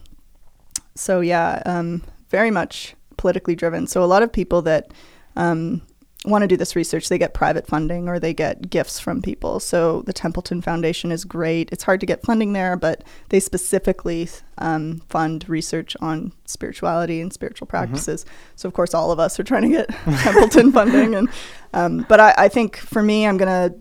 [SPEAKER 2] so yeah, um, very much politically driven. So a lot of people that um, want to do this research, they get private funding or they get gifts from people. So the Templeton Foundation is great. It's hard to get funding there, but they specifically um, fund research on spirituality and spiritual practices. So of course, all of us are trying to get [laughs] Templeton funding, and um, but I, I think for me, I'm gonna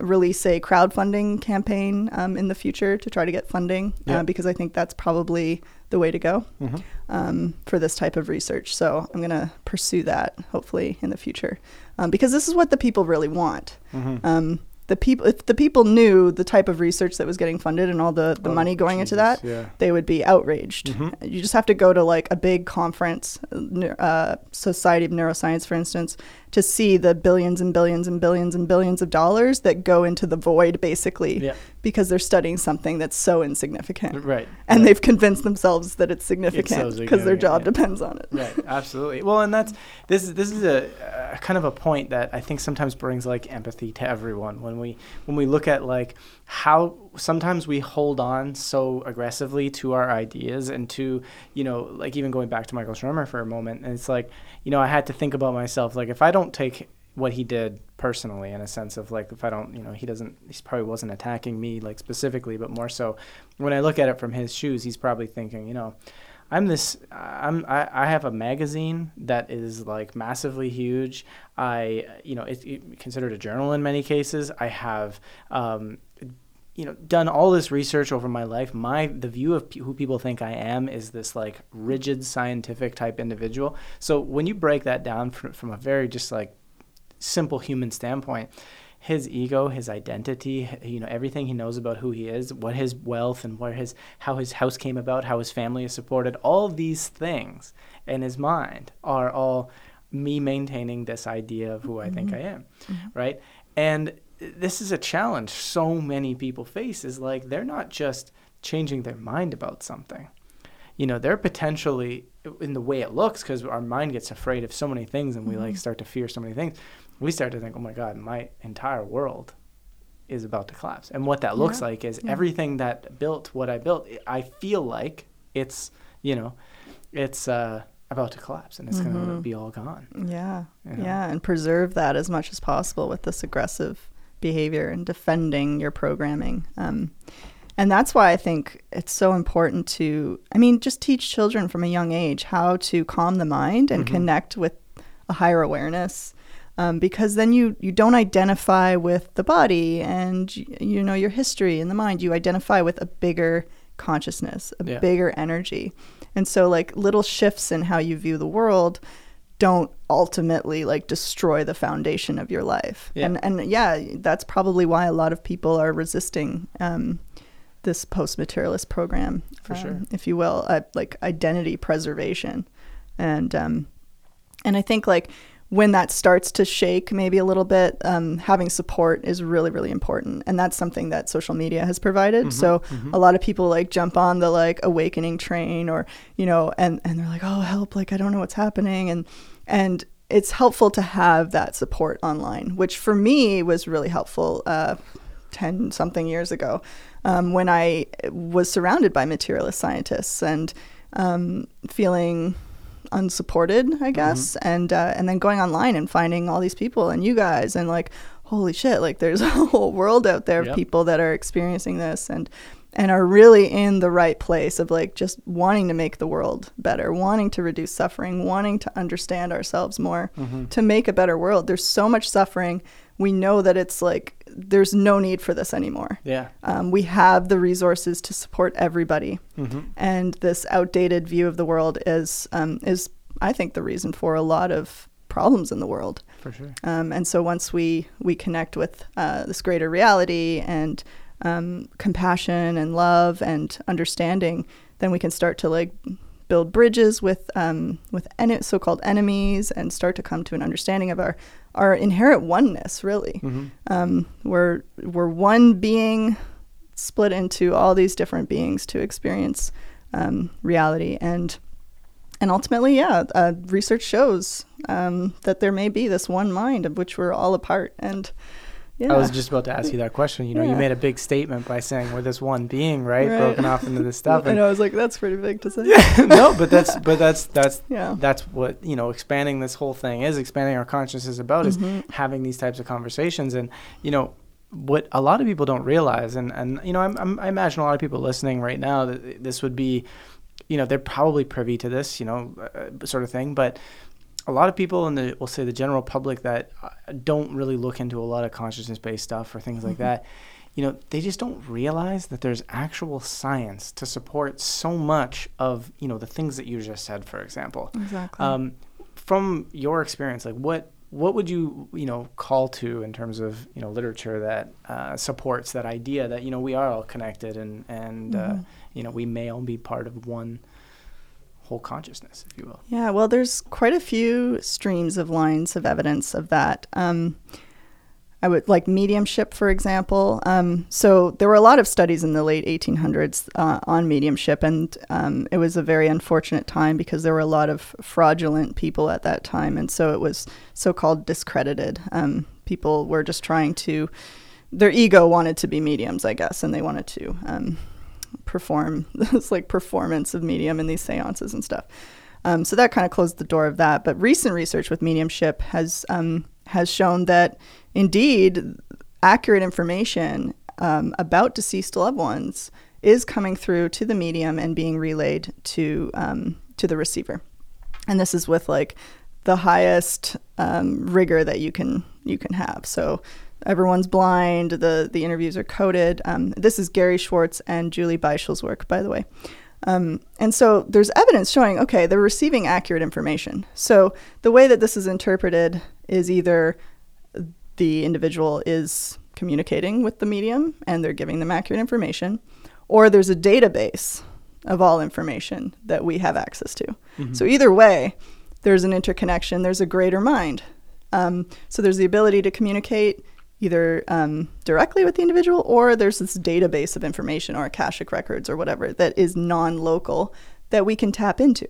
[SPEAKER 2] release a crowdfunding campaign um, in the future to try to get funding
[SPEAKER 1] Yeah.
[SPEAKER 2] uh, because I think that's probably the way to go
[SPEAKER 1] Mhm.
[SPEAKER 2] um, for this type of research. So I'm going to pursue that hopefully in the future um, because this is what the people really want.
[SPEAKER 1] Mhm.
[SPEAKER 2] Um, the people, if the people knew the type of research that was getting funded and all the, the
[SPEAKER 1] Oh,
[SPEAKER 2] money going into that,
[SPEAKER 1] yeah.
[SPEAKER 2] they would be outraged.
[SPEAKER 1] Mhm.
[SPEAKER 2] You just have to go to like a big conference, uh, uh, Society of Neuroscience, for instance, to see the billions and billions and billions and billions of dollars that go into the void, basically,
[SPEAKER 1] Yeah.
[SPEAKER 2] because they're studying something that's so insignificant.
[SPEAKER 1] Right.
[SPEAKER 2] And
[SPEAKER 1] right.
[SPEAKER 2] they've convinced themselves that it's significant because their job
[SPEAKER 1] yeah.
[SPEAKER 2] depends on it.
[SPEAKER 1] right absolutely well and that's this is this is a, a kind of a point that i think sometimes brings like empathy to everyone when we when we look at like how sometimes we hold on so aggressively to our ideas and to you know like even going back to michael shermer for a moment and it's like you know i had to think about myself like if i don't take what he did personally in a sense of like if i don't you know he doesn't he probably wasn't attacking me like specifically but more so when i look at it from his shoes he's probably thinking you know I'm this. I'm. I, I have a magazine that is like massively huge. I, you know, it's it, considered a journal in many cases. I have, um, you know, done all this research over my life. My the view of pe- who people think I am is this like rigid scientific type individual. So when you break that down from, from a very just like simple human standpoint his ego his identity you know everything he knows about who he is what his wealth and where his how his house came about how his family is supported all these things in his mind are all me maintaining this idea of who i think mm-hmm. i am mm-hmm. right and this is a challenge so many people face is like they're not just changing their mind about something you know they're potentially in the way it looks because our mind gets afraid of so many things and we like start to fear so many things we start to think oh my god my entire world is about to collapse and what that looks
[SPEAKER 2] Yeah.
[SPEAKER 1] like is
[SPEAKER 2] Yeah.
[SPEAKER 1] everything that built what i built i feel like it's you know it's uh about to collapse and it's going to be all gone.
[SPEAKER 2] Yeah.
[SPEAKER 1] You know?
[SPEAKER 2] Yeah. And preserve that as much as possible with this aggressive behavior and defending your programming. Um, and that's why I think it's so important to, I mean, just teach children from a young age how to calm the mind and
[SPEAKER 1] Mm-hmm.
[SPEAKER 2] connect with a higher awareness. Um, because then you, you don't identify with the body and you know your history in the mind. You identify with a bigger consciousness, a
[SPEAKER 1] Yeah.
[SPEAKER 2] bigger energy, and so like little shifts in how you view the world don't ultimately like destroy the foundation of your life.
[SPEAKER 1] Yeah.
[SPEAKER 2] And and yeah, that's probably why a lot of people are resisting um, this post-materialist program,
[SPEAKER 1] For
[SPEAKER 2] um,
[SPEAKER 1] sure.
[SPEAKER 2] if you will, uh, like identity preservation, and um, and I think like when that starts to shake maybe a little bit, um, having support is really really important, and that's something that social media has provided. So a lot of people like jump on the like awakening train, or you know, and and they're like, oh help, like I don't know what's happening, and and it's helpful to have that support online, which for me was really helpful. Uh, 10 something years ago um, when I was surrounded by materialist scientists and um, feeling unsupported,
[SPEAKER 1] Mm-hmm.
[SPEAKER 2] I guess, and uh, and then going online and finding all these people and you guys and like, holy shit, like there's [laughs] a whole world out there of
[SPEAKER 1] Yep.
[SPEAKER 2] people that are experiencing this and and are really in the right place of like just wanting to make the world better, wanting to reduce suffering, wanting to understand ourselves more,
[SPEAKER 1] Mm-hmm.
[SPEAKER 2] to make a better world. There's so much suffering. We know that it's like there's no need for this anymore.
[SPEAKER 1] Yeah.
[SPEAKER 2] Um, we have the resources to support everybody,
[SPEAKER 1] Mm-hmm.
[SPEAKER 2] and this outdated view of the world is um, is I think the reason for a lot of problems in the world.
[SPEAKER 1] For sure.
[SPEAKER 2] Um, and so once we we connect with uh, this greater reality and um, compassion and love and understanding, then we can start to like build bridges with um, with en- so-called enemies and start to come to an understanding of our our inherent oneness. Really,
[SPEAKER 1] Mm-hmm.
[SPEAKER 2] um, we're we're one being split into all these different beings to experience um, reality and and ultimately yeah uh, research shows um, that there may be this one mind of which we're all a part and yeah
[SPEAKER 1] I was just about to ask you that question. You know, you made a big statement by saying we're this one being, right?
[SPEAKER 2] Right.
[SPEAKER 1] Broken off into this stuff. [laughs]
[SPEAKER 2] and
[SPEAKER 1] And
[SPEAKER 2] I was like that's pretty big to say [laughs]
[SPEAKER 1] no, but that's but that's that's
[SPEAKER 2] yeah
[SPEAKER 1] that's what you know expanding this whole thing is expanding our consciousness about is
[SPEAKER 2] Mhm.
[SPEAKER 1] having these types of conversations and you know what a lot of people don't realize and and you know I'm, I'm, i imagine a lot of people listening right now that this would be you know they're probably privy to this you know uh, sort of thing but a lot of people in the we'll say the general public that uh, don't really look into a lot of consciousness based stuff or things like
[SPEAKER 2] Mhm.
[SPEAKER 1] that you know they just don't realize that there's actual science to support so much of you know the things that you just said for example
[SPEAKER 2] exactly
[SPEAKER 1] um, from your experience, like what what would you you know call to in terms of you know literature that uh, supports that idea that you know we are all connected and and uh,
[SPEAKER 2] Mhm.
[SPEAKER 1] you know we may all be part of one whole consciousness, if you will.
[SPEAKER 2] Yeah, well, there's quite a few streams of lines of evidence of that. Um, I would like mediumship, for example. Um, so there were a lot of studies in the late 1800s uh, on mediumship, and um, it was a very unfortunate time because there were a lot of fraudulent people at that time, and so it was so-called discredited. Um, people were just trying to, their ego wanted to be mediums, I guess, and they wanted to um, perform [laughs] this like performance of medium in these seances and stuff. Um, so that kind of closed the door of that. But recent research with mediumship has um, has shown that indeed accurate information um, about deceased loved ones is coming through to the medium and being relayed to um, to the receiver. And this is with like the highest um, rigor that you can you can have. So everyone's blind. The the interviews are coded. Um, this is Gary Schwartz and Julie Beischel's work, by the way. Um, and so there's evidence showing, okay, they're receiving accurate information. So the way that this is interpreted is either the individual is communicating with the medium and they're giving them accurate information, or there's a database of all information that we have access to. So either way, there's an interconnection, there's a greater mind. Um, so there's the ability to communicate either um, directly with the individual or there's this database of information or akashic records or whatever that is non-local that we can tap into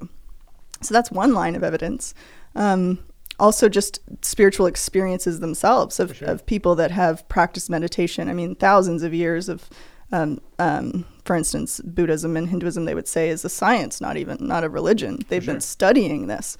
[SPEAKER 2] so that's one line of evidence um, also just spiritual experiences themselves of,
[SPEAKER 1] sure.
[SPEAKER 2] of people that have practiced meditation i mean thousands of years of um, um, for instance, Buddhism and Hinduism, they would say is a science, not even not a religion. They've
[SPEAKER 1] sure.
[SPEAKER 2] been studying this.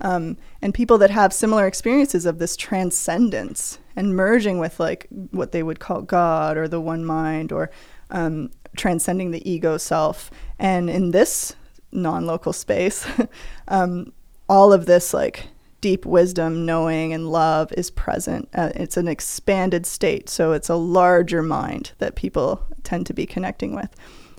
[SPEAKER 2] Um, and people that have similar experiences of this transcendence and merging with like what they would call God or the one mind or um, transcending the ego self. And in this non-local space, [laughs] um, all of this like deep wisdom, knowing, and love is present. Uh, it's an expanded state, so it's a larger mind that people tend to be connecting with.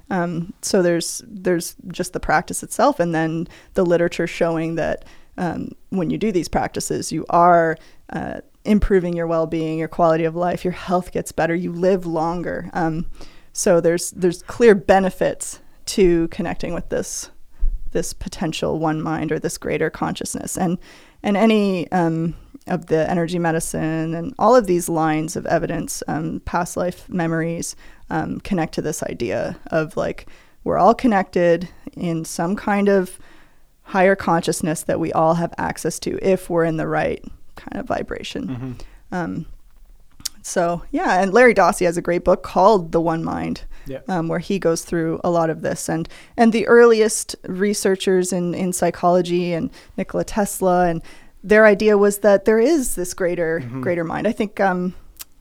[SPEAKER 2] Um, so there's there's just the practice itself, and then the literature showing that um, when you do these practices, you are uh, improving your well-being, your quality of life, your health gets better, you live longer. Um, so there's there's clear benefits to connecting with this this potential one mind or this greater consciousness, and and any um, of the energy medicine and all of these lines of evidence, um, past life memories, um, connect to this idea of like we're all connected in some kind of higher consciousness that we all have access to if we're in the right kind of vibration.
[SPEAKER 1] Mm-hmm.
[SPEAKER 2] Um, so yeah, and Larry Dossey has a great book called The One Mind,
[SPEAKER 1] Yeah.
[SPEAKER 2] um, where he goes through a lot of this, and and the earliest researchers in in psychology and Nikola Tesla, and their idea was that there is this greater
[SPEAKER 1] Mhm.
[SPEAKER 2] greater mind. I think um,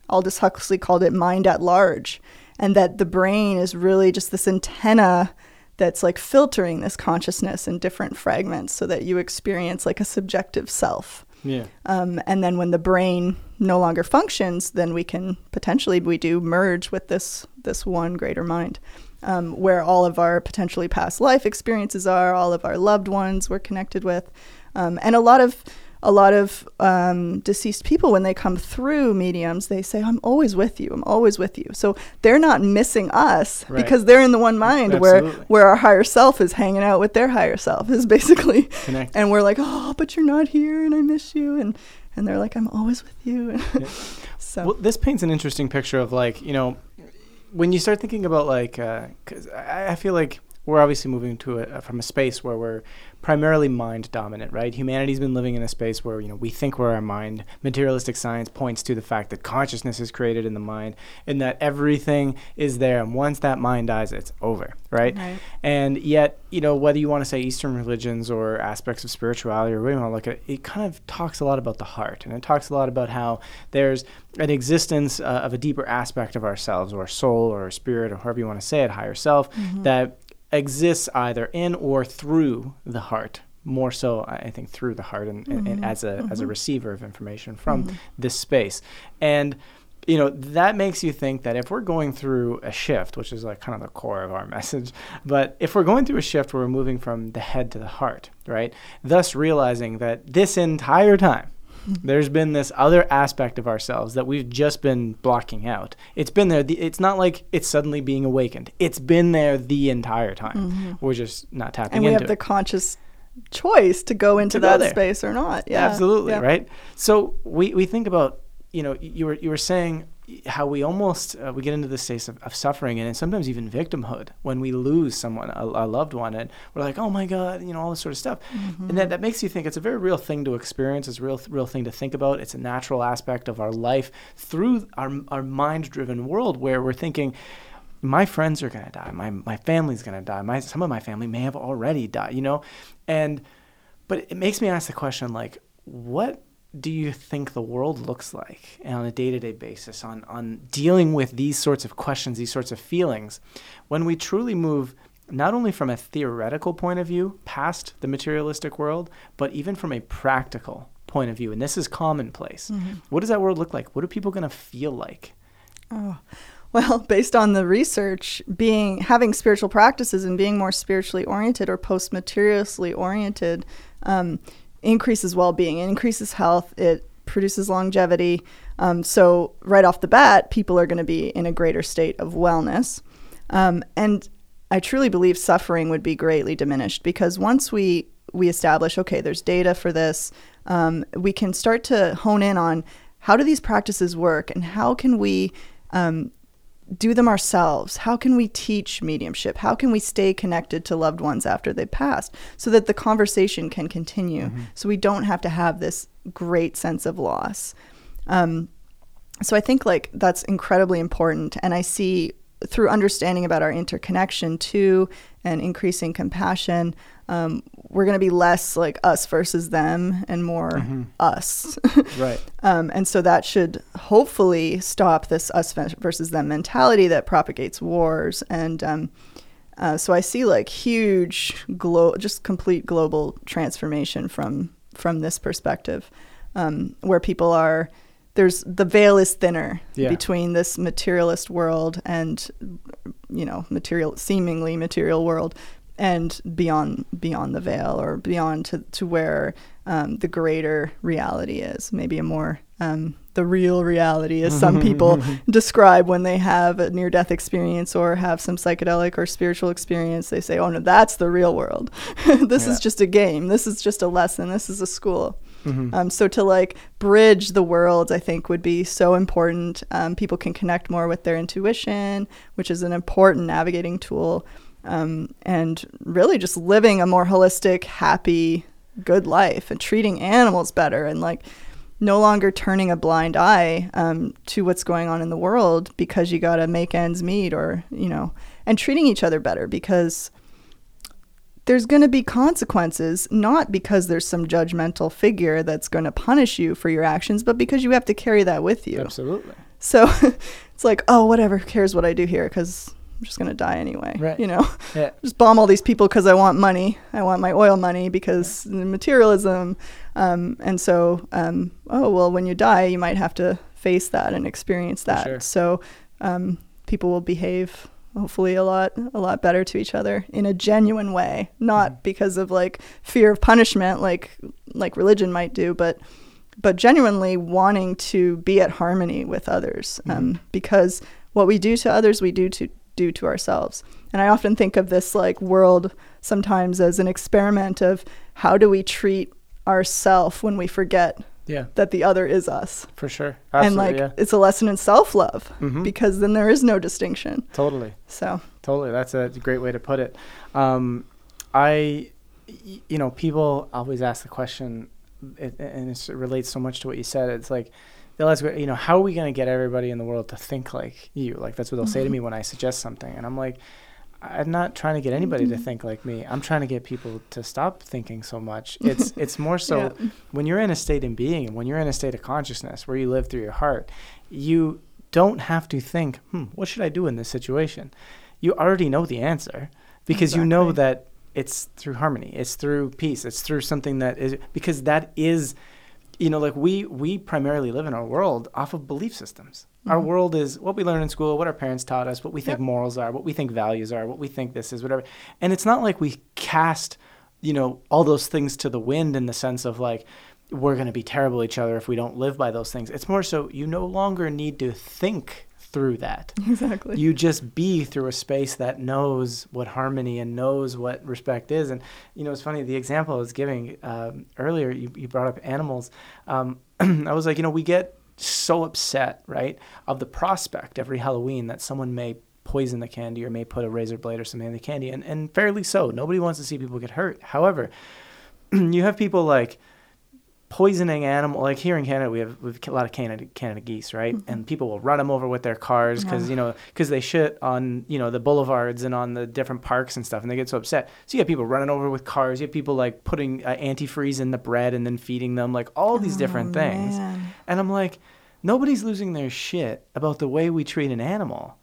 [SPEAKER 2] Aldous Huxley called it mind at large, and that the brain is really just this antenna that's like filtering this consciousness in different fragments so that you experience like a subjective self.
[SPEAKER 1] Yeah.
[SPEAKER 2] Um, and then when the brain no longer functions, then we can potentially we do merge with this this one greater mind, um, where all of our potentially past life experiences are, all of our loved ones we're connected with, um, and a lot of a lot of um, deceased people when they come through mediums, they say, "I'm always with you. I'm always with you." So they're not missing us
[SPEAKER 1] Right.
[SPEAKER 2] because they're in the one mind where
[SPEAKER 1] Absolutely.
[SPEAKER 2] where our higher self is hanging out with their higher self is basically and we're like, oh, but you're not here, and I miss you, and and they're like, I'm always with you. [laughs]
[SPEAKER 1] Yeah.
[SPEAKER 2] so
[SPEAKER 1] Well, this paints an interesting picture of like you know, when you start thinking about like, because I, I feel like we're obviously moving to a, from a space where we're primarily mind dominant, right? Humanity's been living in a space where you know we think we're our mind. Materialistic science points to the fact that consciousness is created in the mind, and that everything is there. And once that mind dies, it's over, right?
[SPEAKER 2] Right.
[SPEAKER 1] And yet, you know, whether you want to say Eastern religions or aspects of spirituality or whatever you want to look at it, kind of talks a lot about the heart. And it talks a lot about how there's an existence uh, of a deeper aspect of ourselves or soul or spirit or however you want to say it, higher self, that exists either in or through the heart. More so, I think, through the heart and, and, and mm-hmm. as a as a mm-hmm. receiver of information from mm-hmm. this space. And you know that makes you think that if we're going through a shift which is like kind of the core of our [laughs] message but if we're going through a shift where we're moving from the head to the heart right thus realizing that this entire time there's been this other aspect of ourselves that we've just been blocking out it's been there the, it's not like it's suddenly being awakened it's been there the entire time mm-hmm. we're just not tapping into it.
[SPEAKER 2] and we have
[SPEAKER 1] it
[SPEAKER 2] the conscious choice to go into
[SPEAKER 1] To
[SPEAKER 2] that
[SPEAKER 1] there.
[SPEAKER 2] space or not. Yeah,
[SPEAKER 1] absolutely
[SPEAKER 2] yeah.
[SPEAKER 1] right so we, we think about you know you were you were saying how we almost uh, we get into this state of, of suffering and sometimes even victimhood when we lose someone a, a loved one and we're like oh my god you know all this sort of stuff.
[SPEAKER 2] Mm-hmm.
[SPEAKER 1] and that, that makes you think it's a very real thing to experience. It's a real real thing to think about. It's a natural aspect of our life through our, our mind driven world where we're thinking my friends are going to die. My, my family's going to die. My some of my family may have already died you know? And but it makes me ask the question like what do you think the world looks like on a day-to-day basis on on dealing with these sorts of questions these sorts of feelings when we truly move not only from a theoretical point of view past the materialistic world but even from a practical point of view? And this is commonplace. What does that world look like? What are people going to feel like?
[SPEAKER 2] Oh. Well, [laughs] based on the research, being having spiritual practices and being more spiritually oriented or post materialistically oriented um, increases well being, it increases health, it produces longevity. Um, so, right off the bat, people are going to be in a greater state of wellness. Um, and I truly believe suffering would be greatly diminished because once we we establish, okay, there's data for this, um, we can start to hone in on how do these practices work and how can we um, do them ourselves? How can we teach mediumship? How can we stay connected to loved ones after they passed so that the conversation can continue so we don't have to have this great sense of loss? Um, so I think like that's incredibly important. And I see through understanding about our interconnection too and increasing compassion, um, we're going to be less like us versus them and more
[SPEAKER 1] Mm-hmm.
[SPEAKER 2] us. [laughs]
[SPEAKER 1] Right.
[SPEAKER 2] um, and so that should hopefully stop this us versus them mentality that propagates wars. And um, uh, so I see like huge, glo- just complete global transformation from from this perspective, um, where people are. There's the veil is thinner
[SPEAKER 1] Yeah.
[SPEAKER 2] between this materialist world and you know material seemingly material world and beyond beyond the veil or beyond to, to where um, the greater reality is. Maybe a more um, the real reality as some [laughs] people describe when they have a near death experience or have some psychedelic or spiritual experience. They say oh no that's the real world. [laughs] This
[SPEAKER 1] Yeah.
[SPEAKER 2] is just a game. This is just a lesson. This is a school.
[SPEAKER 1] Mm-hmm.
[SPEAKER 2] um, so to like bridge the worlds, I think would be so important. Um, people can connect more with their intuition, which is an important navigating tool, um, and really just living a more holistic, happy, good life and treating animals better and like no longer turning a blind eye um, to what's going on in the world because you got to make ends meet or you know and treating each other better because there's going to be consequences, not because there's some judgmental figure that's going to punish you for your actions, but because you have to carry that with you.
[SPEAKER 1] Absolutely.
[SPEAKER 2] So [laughs] it's like, oh, whatever, who cares what I do here because I'm just going to die anyway.
[SPEAKER 1] Right.
[SPEAKER 2] You know, [laughs]
[SPEAKER 1] Yeah.
[SPEAKER 2] just bomb all these people because I want money. I want my oil money because materialism. Um, and so, um, oh, well, when you die, you might have to face that and experience that.
[SPEAKER 1] sure.
[SPEAKER 2] So um, people will behave hopefully a lot a lot better to each other in a genuine way not
[SPEAKER 1] Mm-hmm.
[SPEAKER 2] because of like fear of punishment like like religion might do but but genuinely wanting to be at harmony with others
[SPEAKER 1] Mm-hmm.
[SPEAKER 2] um, because what we do to others we do to do to ourselves and i often think of this like world sometimes as an experiment of how do we treat ourself when we forget
[SPEAKER 1] Yeah.
[SPEAKER 2] that the other is us
[SPEAKER 1] For sure.
[SPEAKER 2] and like
[SPEAKER 1] yeah.
[SPEAKER 2] it's a lesson in self-love
[SPEAKER 1] Mhm.
[SPEAKER 2] because then there is no distinction
[SPEAKER 1] Totally.
[SPEAKER 2] so
[SPEAKER 1] Totally, that's a great way to put it. Um, I, you know, people always ask the question, it, and it relates so much to what you said. It's like they'll ask, you know, how are we going to get everybody in the world to think like you? Like that's what they'll say to me when I suggest something, and I'm like, I'm not trying to get anybody to think like me. I'm trying to get people to stop thinking so much. [laughs] It's it's more so
[SPEAKER 2] Yeah.
[SPEAKER 1] when you're in a state of being, when you're in a state of consciousness where you live through your heart, you don't have to think, hmm, what should I do in this situation? You already know the answer because you know that it's through harmony, it's through peace, it's through something that is because that is you know like we we primarily live in our world off of belief systems. Our
[SPEAKER 2] Mhm.
[SPEAKER 1] world is what we learn in school, what our parents taught us, what we think
[SPEAKER 2] Yep.
[SPEAKER 1] morals are, what we think values are, what we think this is, whatever. And it's not like we cast, you know, all those things to the wind in the sense of like we're going to be terrible each other if we don't live by those things. It's more so you no longer need to think through that. [laughs]
[SPEAKER 2] exactly
[SPEAKER 1] You just be through a space that knows what harmony and knows what respect is. And, you know, it's funny, the example I was giving um, earlier, you, you brought up animals. Um, [clears throat] I was like, you know, we get so upset, right, of the prospect every Halloween that someone may poison the candy or may put a razor blade or something in the candy. And, and fairly so. Nobody wants to see people get hurt. However, [clears throat] you have people like, poisoning animal like here in Canada we have we have a lot of Canada Canada geese right? And people will run them over with their cars because
[SPEAKER 2] Yeah.
[SPEAKER 1] you know because they shit on you know the boulevards and on the different parks and stuff and they get so upset. So you have people running over with cars you have people like putting uh, antifreeze in the bread and then feeding them like all these different
[SPEAKER 2] Oh,
[SPEAKER 1] things.
[SPEAKER 2] man.
[SPEAKER 1] and I'm like nobody's losing their shit about the way we treat an animal.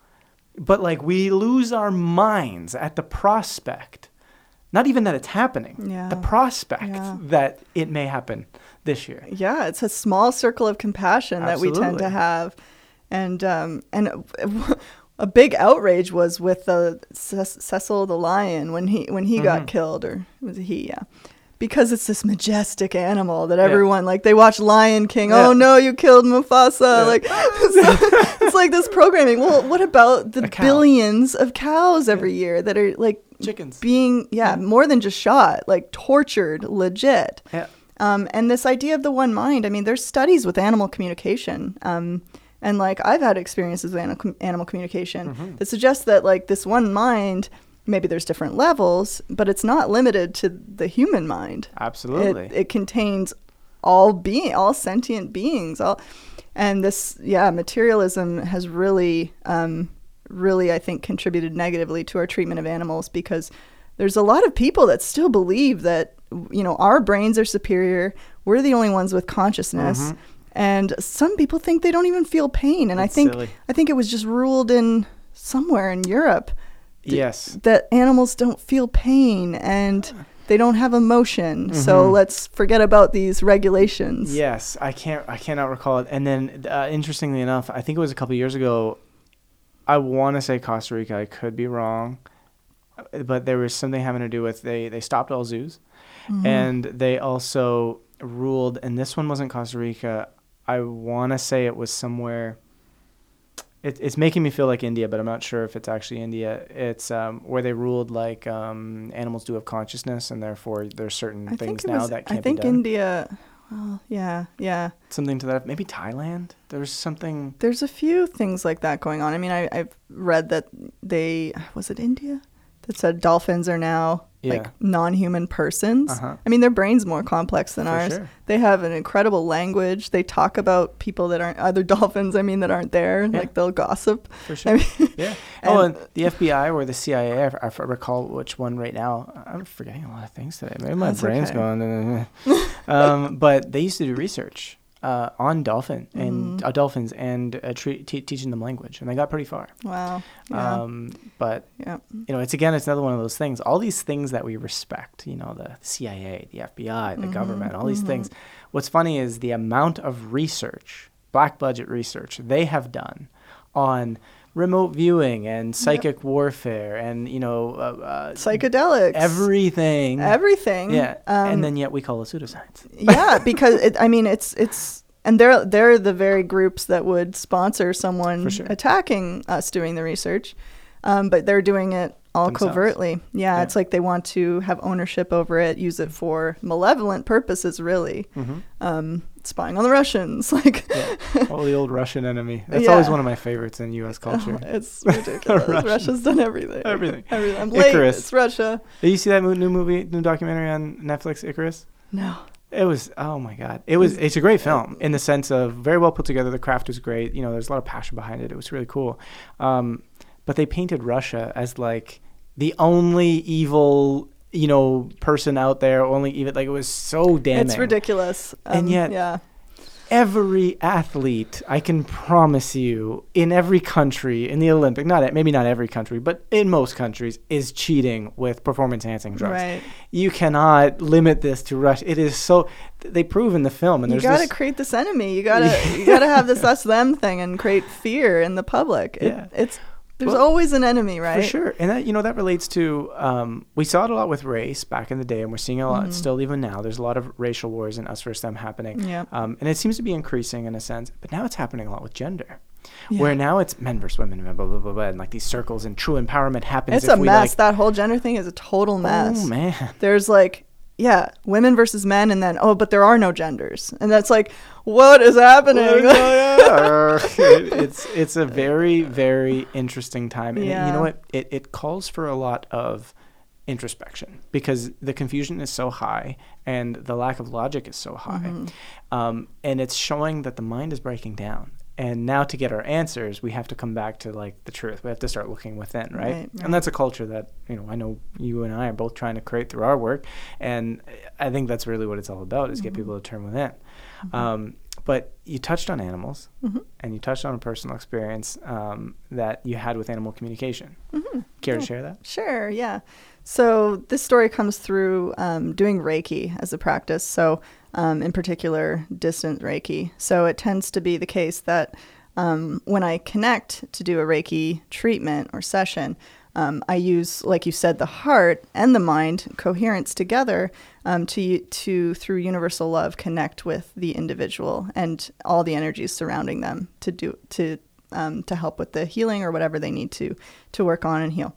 [SPEAKER 1] But like we lose our minds at the prospect not even that it's happening
[SPEAKER 2] Yeah.
[SPEAKER 1] the prospect
[SPEAKER 2] Yeah.
[SPEAKER 1] that it may happen this year
[SPEAKER 2] yeah it's a small circle of compassion that we tend to have and um and a big outrage was with the Ce- Cecil the lion when he when he
[SPEAKER 1] Mhm.
[SPEAKER 2] got killed or was it he yeah because it's this majestic animal that
[SPEAKER 1] Yeah.
[SPEAKER 2] everyone like they watch Lion King.
[SPEAKER 1] Yeah.
[SPEAKER 2] Oh no, you killed Mufasa!
[SPEAKER 1] Yeah.
[SPEAKER 2] Like [laughs] [laughs] it's, it's like this programming. Well, what about the billions of cows every year that are like
[SPEAKER 1] chickens
[SPEAKER 2] being yeah more than just shot, like tortured, legit.
[SPEAKER 1] yeah
[SPEAKER 2] Um, and this idea of the one mind, I mean, there's studies with animal communication. Um, and like I've had experiences with animal, animal communication
[SPEAKER 1] Mhm.
[SPEAKER 2] that suggest that like this one mind, maybe there's different levels, but it's not limited to the human mind.
[SPEAKER 1] absolutely
[SPEAKER 2] It, it contains all being, all sentient beings, all, and this, yeah, materialism has really, um, really, I think, contributed negatively to our treatment of animals because there's a lot of people that still believe that, you know, our brains are superior. We're the only ones with consciousness.
[SPEAKER 1] Mhm.
[SPEAKER 2] And some people think they don't even feel pain. And
[SPEAKER 1] That's
[SPEAKER 2] I think
[SPEAKER 1] silly.
[SPEAKER 2] I think it was just ruled in somewhere in Europe
[SPEAKER 1] yes.
[SPEAKER 2] that animals don't feel pain and they don't have emotion. So
[SPEAKER 1] Mhm.
[SPEAKER 2] let's forget about these regulations.
[SPEAKER 1] Yes, I can't. I cannot recall it. And then, uh, interestingly enough, I think it was a couple years ago. I want to say Costa Rica. I could be wrong, uh, but there was something having to do with they they stopped all zoos,
[SPEAKER 2] Mhm.
[SPEAKER 1] and they also ruled. And this one wasn't Costa Rica. I want to say it was somewhere. It, it's making me feel like India, but I'm not sure if it's actually India. It's um, where they ruled like um, animals do have consciousness, and therefore there's certain
[SPEAKER 2] I
[SPEAKER 1] things now
[SPEAKER 2] was,
[SPEAKER 1] that can't
[SPEAKER 2] I think
[SPEAKER 1] be done.
[SPEAKER 2] India. Well, yeah, yeah.
[SPEAKER 1] something to that. Maybe Thailand. There's something.
[SPEAKER 2] There's a few things like that going on. I mean, I, I've read that they was it India that said dolphins are now
[SPEAKER 1] Yeah.
[SPEAKER 2] like non-human persons.
[SPEAKER 1] Uh-huh.
[SPEAKER 2] I mean, their brain's more complex than
[SPEAKER 1] For
[SPEAKER 2] ours.
[SPEAKER 1] sure.
[SPEAKER 2] They have an incredible language. They talk about people that aren't other [laughs] dolphins. I mean, that aren't there.
[SPEAKER 1] Yeah.
[SPEAKER 2] Like they'll gossip.
[SPEAKER 1] For sure.
[SPEAKER 2] I mean, [laughs]
[SPEAKER 1] yeah. [laughs] Oh,
[SPEAKER 2] and-
[SPEAKER 1] and the FBI or the CIA. I recall which one right now. I'm forgetting a lot of things today. Maybe my brain's
[SPEAKER 2] okay.
[SPEAKER 1] going. um, but they used to do research uh, on dolphin and
[SPEAKER 2] Mhm.
[SPEAKER 1] uh, dolphins and uh, tre- te- teaching them language, and they got pretty far.
[SPEAKER 2] wow. Yeah.
[SPEAKER 1] Um, but
[SPEAKER 2] yeah.
[SPEAKER 1] you know, it's again, it's another one of those things. All these things that we respect, you know, the CIA, the FBI, the
[SPEAKER 2] Mhm,
[SPEAKER 1] government, all these
[SPEAKER 2] mhm.
[SPEAKER 1] things. What's funny is the amount of research, black budget research, they have done on remote viewing and psychic warfare and you know uh, uh,
[SPEAKER 2] Psychedelics.
[SPEAKER 1] everything.
[SPEAKER 2] Everything.
[SPEAKER 1] yeah,
[SPEAKER 2] Um,
[SPEAKER 1] and then yet we call it pseudoscience. [laughs]
[SPEAKER 2] yeah, because it, I mean, it's it's and they're they're the very groups that would sponsor someone
[SPEAKER 1] sure.
[SPEAKER 2] attacking us doing the research, um, but they're doing it all
[SPEAKER 1] Themselves.
[SPEAKER 2] covertly. Yeah,
[SPEAKER 1] Yeah.
[SPEAKER 2] it's like they want to have ownership over it, use it for malevolent purposes, really.
[SPEAKER 1] hmm
[SPEAKER 2] Um, spying on the Russians, [laughs] like
[SPEAKER 1] Yeah. oh, the old Russian enemy. [laughs] That's always one of my favorites in U.S. culture.
[SPEAKER 2] it's [laughs] ridiculous. Russia's done everything.
[SPEAKER 1] Everything.
[SPEAKER 2] Everything. I'm late.
[SPEAKER 1] Icarus.
[SPEAKER 2] It's Russia.
[SPEAKER 1] Did you see that new movie, new documentary on Netflix, Icarus?
[SPEAKER 2] No.
[SPEAKER 1] It was oh my god! It was it's a great film in the sense of very well put together. The craft was great. You know, there's a lot of passion behind it. It was really cool. Um, but they painted Russia as like the only evil you know person out there. Only even like it was so damning.
[SPEAKER 2] It's ridiculous.
[SPEAKER 1] And
[SPEAKER 2] Um,
[SPEAKER 1] yet-
[SPEAKER 2] yeah.
[SPEAKER 1] Every athlete, I can promise you, in every country in the Olympic, not maybe not every country, but in most countries, is cheating with performance enhancing drugs.
[SPEAKER 2] Right.
[SPEAKER 1] You cannot limit this to Russia. It is so. They prove in the film, and
[SPEAKER 2] you
[SPEAKER 1] there's
[SPEAKER 2] got to
[SPEAKER 1] this,
[SPEAKER 2] create this enemy. You gotta you [laughs] gotta have this us them thing and create fear in the public. It,
[SPEAKER 1] Yeah.
[SPEAKER 2] It's there's
[SPEAKER 1] Well,
[SPEAKER 2] always an enemy, right?
[SPEAKER 1] For sure, and that you know that relates to um, we saw it a lot with race back in the day, and we're seeing a lot
[SPEAKER 2] Mhm.
[SPEAKER 1] still even now. There's a lot of racial wars and us versus them happening,
[SPEAKER 2] Yeah.
[SPEAKER 1] um, and it seems to be increasing in a sense. But now it's happening a lot with gender,
[SPEAKER 2] Yeah.
[SPEAKER 1] where now it's men versus women, blah blah blah blah, blah and like these circles and true empowerment happens.
[SPEAKER 2] It's a mess.
[SPEAKER 1] Like,
[SPEAKER 2] that whole gender thing is a total mess.
[SPEAKER 1] Oh man,
[SPEAKER 2] There's like yeah, women versus men, and then oh, but there are no genders, and that's like what is happening? [laughs] [laughs]
[SPEAKER 1] it's it's a very very interesting time, and it- you know what? It it calls for a lot of introspection because the confusion is so high and the lack of logic is so high,
[SPEAKER 2] Mhm.
[SPEAKER 1] um, and it's showing that the mind is breaking down. And now to get our answers, we have to come back to like the truth. We have to start looking within, right?
[SPEAKER 2] Right, right.
[SPEAKER 1] And that's a culture that you know I know you and I are both trying to create through our work, and I think that's really what it's all about: is get
[SPEAKER 2] Mm-hmm.
[SPEAKER 1] people to turn within. Um, but you touched on animals,
[SPEAKER 2] Mhm.
[SPEAKER 1] and you touched on a personal experience um, that you had with animal communication.
[SPEAKER 2] Mhm.
[SPEAKER 1] Care
[SPEAKER 2] Yeah.
[SPEAKER 1] to share that?
[SPEAKER 2] Sure, yeah. So this story comes through um, doing Reiki as a practice. So, um, in particular, distant Reiki. So it tends to be the case that um, when I connect to do a Reiki treatment or session, um, I use, like you said, the heart and the mind coherence together um, to to through universal love connect with the individual and all the energies surrounding them to do to um, to help with the healing or whatever they need to to work on and heal.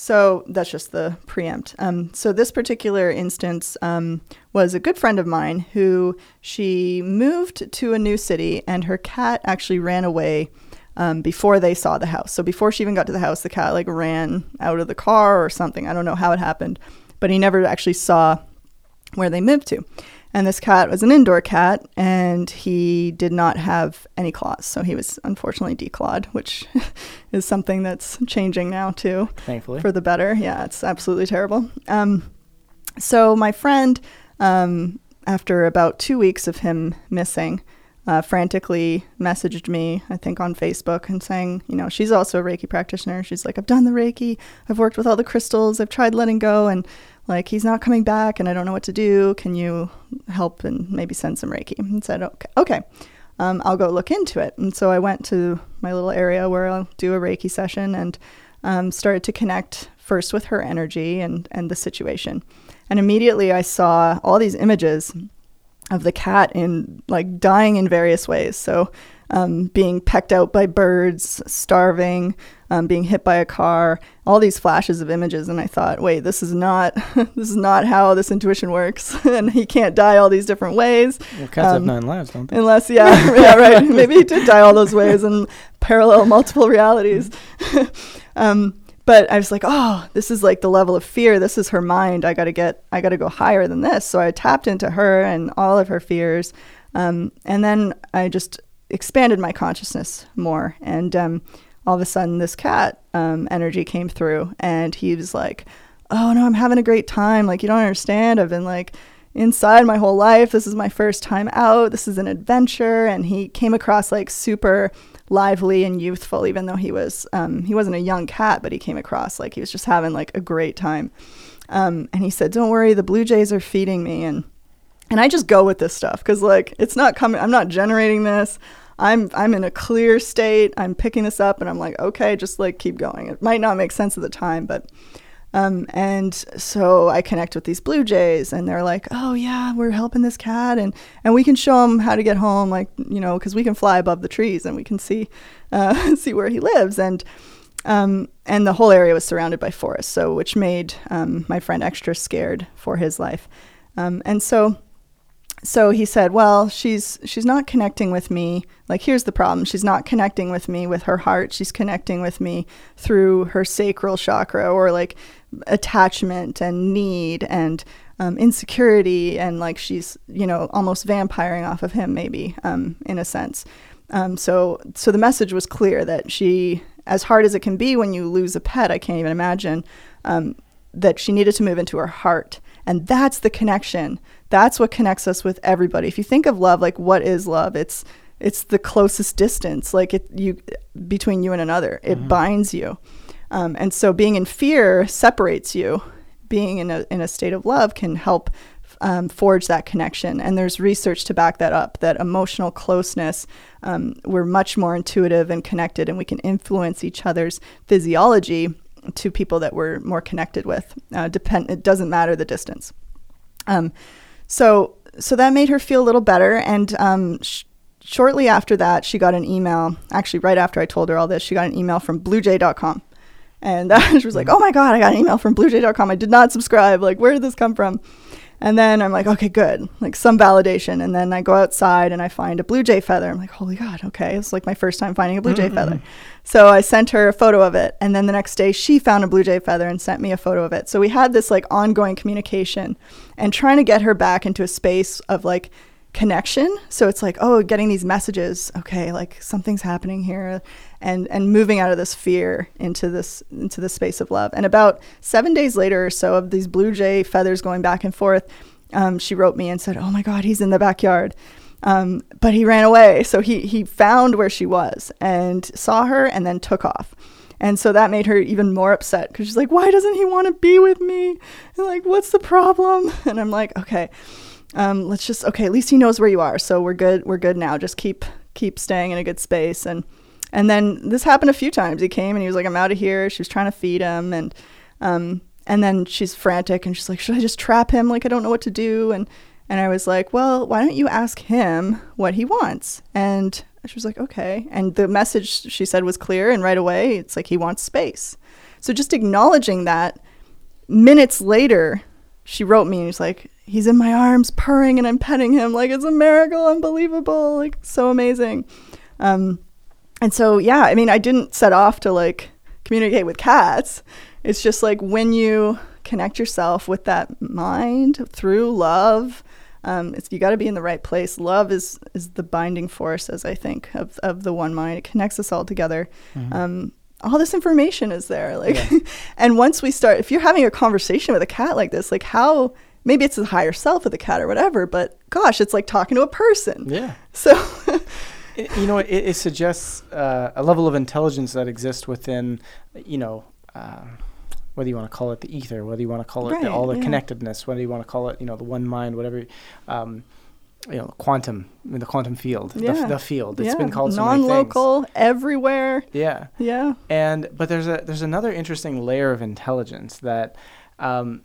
[SPEAKER 2] So that's just the preempt. Um, so this particular instance um, was a good friend of mine who she moved to a new city and her cat actually ran away um, before they saw the house. So before she even got to the house, the cat like ran out of the car or something. I don't know how it happened, but he never actually saw where they moved to. And this cat was an indoor cat, and he did not have any claws. So he was unfortunately declawed, which [laughs] is something that's changing now, too.
[SPEAKER 1] Thankfully.
[SPEAKER 2] For the better. Yeah, it's absolutely terrible. Um, so my friend, um, after about two weeks of him missing, uh, frantically messaged me, I think on Facebook, and saying, you know, she's also a Reiki practitioner. She's like, I've done the Reiki, I've worked with all the crystals, I've tried letting go, and like he's not coming back, and I don't know what to do. Can you help and maybe send some Reiki? And said, okay, okay. Um, I'll go look into it. And so I went to my little area where I'll do a Reiki session and um, started to connect first with her energy and, and the situation. And immediately I saw all these images of the cat in like dying in various ways. So, um, being pecked out by birds, starving, um, being hit by a car, all these flashes of images, and I thought, wait, this is not [laughs] this is not how this intuition works, [laughs] and he can't die all these different ways.
[SPEAKER 1] Well, cats um, have nine lives, don't they?
[SPEAKER 2] Unless, yeah, [laughs] yeah, right. Maybe he did die all those ways and parallel multiple realities. um, but I was like, oh, this is like the level of fear. This is her mind. I got to get, I got to go higher than this. So I tapped into her and all of her fears. Um, and then I just expanded my consciousness more. And um, all of a sudden, this cat um, energy came through. And he was like, oh, no, I'm having a great time. Like, you don't understand. I've been like, inside my whole life. This is my first time out. This is an adventure. And he came across like super lively and youthful, even though he was um, he wasn't a young cat, but he came across like he was just having like a great time. Um, and he said, "Don't worry, the blue jays are feeding me." And and I just go with this stuff because like it's not coming. I'm not generating this. I'm I'm in a clear state. I'm picking this up, and I'm like, okay, just like keep going. It might not make sense at the time, but um, and so I connect with these blue jays, and they're like, "Oh yeah, we're helping this cat, and and we can show him how to get home, like you know, because we can fly above the trees and we can see uh, [laughs] see where he lives." And um, and the whole area was surrounded by forest, so which made um, my friend extra scared for his life. Um, and so so he said, "Well, she's she's not connecting with me. Like here's the problem. She's not connecting with me with her heart. She's connecting with me through her sacral chakra or like attachment and need and um, insecurity and like she's you know almost vampiring off of him maybe um, in a sense. Um, so so the message was clear that she, as hard as it can be when you lose a pet, I can't even imagine um, that she needed to move into her heart, and that's the connection. That's what connects us with everybody. If you think of love, like what is love? It's it's the closest distance, like it you between you and another. It mm-hmm. binds you. Um, and so being in fear separates you. Being in a, in a state of love can help um, forge that connection. And there's research to back that up that emotional closeness, um, we're much more intuitive and connected, and we can influence each other's physiology to people that we're more connected with. Uh, depend, it doesn't matter the distance. Um, so, so that made her feel a little better. And um, sh- shortly after that, she got an email. Actually, right after I told her all this, she got an email from BlueJay.com. And [laughs] uh, she was like, mm. oh my God, I got an email from BlueJay.com. I did not subscribe. Like, where did this come from? And then I'm like, okay, good, like some validation. And then I go outside and I find a blue jay feather. I'm like, holy God, okay. It's like my first time finding a blue jay mm-hmm. feather. So I sent her a photo of it. And then the next day she found a blue jay feather and sent me a photo of it. So we had this like ongoing communication and trying to get her back into a space of like connection. So it's like, oh, getting these messages, okay, like something's happening here and and moving out of this fear into this into the space of love. And about 7 days later or so of these blue jay feathers going back and forth, um, she wrote me and said, "Oh my god, he's in the backyard." Um, but he ran away. So he he found where she was and saw her and then took off. And so that made her even more upset because she's like, why doesn't he want to be with me? And like, what's the problem? [laughs] And I'm like, okay, um, let's just okay. At least he knows where you are, so we're good. We're good now. Just keep keep staying in a good space. And and then this happened a few times. He came and he was like, "I'm out of here." She was trying to feed him, and um, and then she's frantic and she's like, "Should I just trap him? Like I don't know what to do." And and I was like, "Well, why don't you ask him what he wants?" And she was like, "Okay." And the message she said was clear, and right away, it's like he wants space. So just acknowledging that. Minutes later, she wrote me and was like, he's in my arms purring and I'm petting him like it's a miracle, unbelievable, like so amazing. Um, and so yeah, I mean, I didn't set off to like communicate with cats. It's just like when you connect yourself with that mind through love, Um, it's you got to be in the right place. Love is is the binding force, as I think of of the one mind. It connects us all together.
[SPEAKER 1] Mhm.
[SPEAKER 2] Um, all this information is there, like,
[SPEAKER 1] Yeah. [laughs]
[SPEAKER 2] and once we start, if you're having a conversation with a cat like this, like how maybe it's the higher self of the cat or whatever, but gosh, it's like talking to a person.
[SPEAKER 1] yeah. [laughs]
[SPEAKER 2] So
[SPEAKER 1] It- you know, it, it suggests uh, a level of intelligence that exists within, you know, uh, whether you want to call it the ether, whether you want to call it the, all the
[SPEAKER 2] yeah.
[SPEAKER 1] connectedness, whether you want to call it, you know, the one mind, whatever, um, you know, quantum, I mean, the quantum field, the,
[SPEAKER 2] Yeah.
[SPEAKER 1] f- the field. It's
[SPEAKER 2] yeah,
[SPEAKER 1] been called so
[SPEAKER 2] non-local, everywhere.
[SPEAKER 1] Yeah.
[SPEAKER 2] Yeah.
[SPEAKER 1] And but there's a there's another interesting layer of intelligence that um,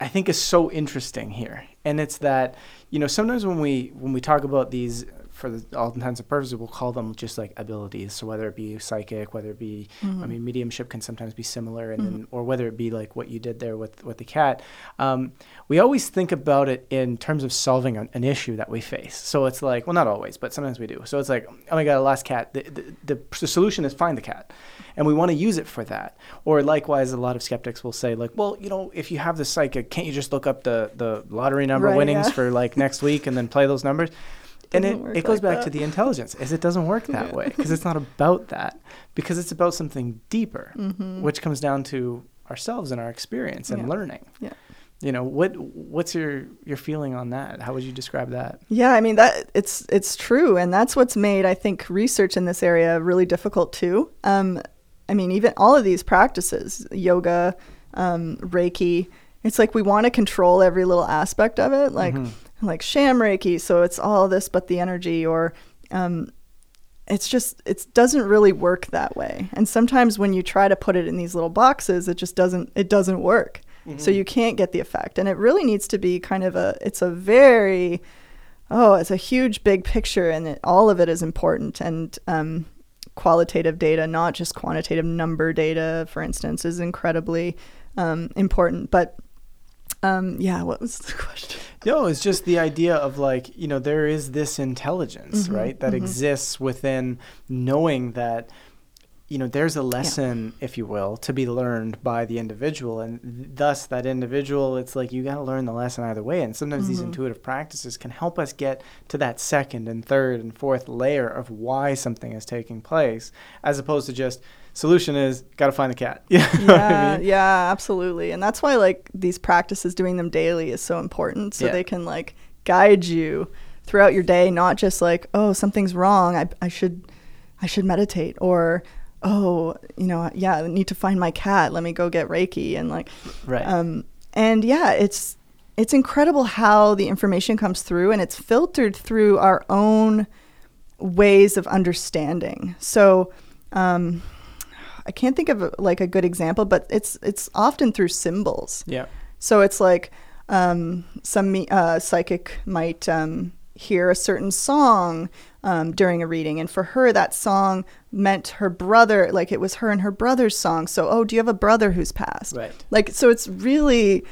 [SPEAKER 1] I think is so interesting here, and it's that you know sometimes when we when we talk about these for the, all intents and purposes, we'll call them just like abilities. So whether it be psychic, whether it be I
[SPEAKER 2] Mhm.
[SPEAKER 1] mean mediumship can sometimes be similar, and
[SPEAKER 2] Mm-hmm.
[SPEAKER 1] then or whether it be like what you did there with with the cat. Um, we always think about it in terms of solving an, an issue that we face. So it's like, well, not always, but sometimes we do. So it's like, oh my god, I lost cat. The, the, the, the solution is find the cat, and we want to use it for that. Or likewise, a lot of skeptics will say like, well, you know, if you have the psychic, can't you just look up the the lottery number
[SPEAKER 2] Right,
[SPEAKER 1] winnings
[SPEAKER 2] yeah.
[SPEAKER 1] for like next week and then play those numbers? and it, it goes
[SPEAKER 2] like
[SPEAKER 1] back
[SPEAKER 2] that.
[SPEAKER 1] to the intelligence is it doesn't work that
[SPEAKER 2] Yeah.
[SPEAKER 1] way because it's not about that because it's about something deeper
[SPEAKER 2] Mhm.
[SPEAKER 1] which comes down to ourselves and our experience and
[SPEAKER 2] Yeah.
[SPEAKER 1] learning
[SPEAKER 2] Yeah.
[SPEAKER 1] you know what what's your your feeling on that how would you describe that
[SPEAKER 2] Yeah, I mean that it's it's true, and that's what's made I think research in this area really difficult too. Um, I mean, even all of these practices, yoga, um, Reiki, it's like we want to control every little aspect of it, like
[SPEAKER 1] Mhm.
[SPEAKER 2] like sham Reiki, so it's all this but the energy, or um, it's just it doesn't really work that way. And sometimes when you try to put it in these little boxes, it just doesn't it doesn't work. So you can't get the effect, and it really needs to be kind of a it's a very oh it's a huge big picture, and it, all of it is important and um, qualitative data, not just quantitative number data, for instance, is incredibly um, important. But um, yeah, what was the [laughs] question?
[SPEAKER 1] No, it's just the idea of like, you know, there is this intelligence,
[SPEAKER 2] Mhm,
[SPEAKER 1] right, that
[SPEAKER 2] mhm.
[SPEAKER 1] exists within knowing that, you know, there's a lesson, if you will, to be learned by the individual. And thus, that individual, it's like you got to learn the lesson either way. And sometimes these
[SPEAKER 2] Mhm.
[SPEAKER 1] intuitive practices can help us get to that second and third and fourth layer of why something is taking place, as opposed to just, solution is, got to find the cat. [laughs] Know what I
[SPEAKER 2] yeah,
[SPEAKER 1] mean?
[SPEAKER 2] yeah, absolutely. And that's why like these practices doing them daily is so important so
[SPEAKER 1] Yeah.
[SPEAKER 2] they can like guide you throughout your day, not just like, oh, something's wrong. I, I should I should meditate or oh, you know, yeah, I need to find my cat. Let me go get Reiki and like
[SPEAKER 1] Right.
[SPEAKER 2] um and yeah, it's it's incredible how the information comes through and it's filtered through our own ways of understanding. So um I can't think of like a good example, but it's it's often through symbols.
[SPEAKER 1] yeah.
[SPEAKER 2] So it's like um, some uh, psychic might um, hear a certain song um, during a reading, and for her that song meant her brother, like it was her and her brother's song. So oh, do you have a brother who's passed?
[SPEAKER 1] Right.
[SPEAKER 2] Like so, it's really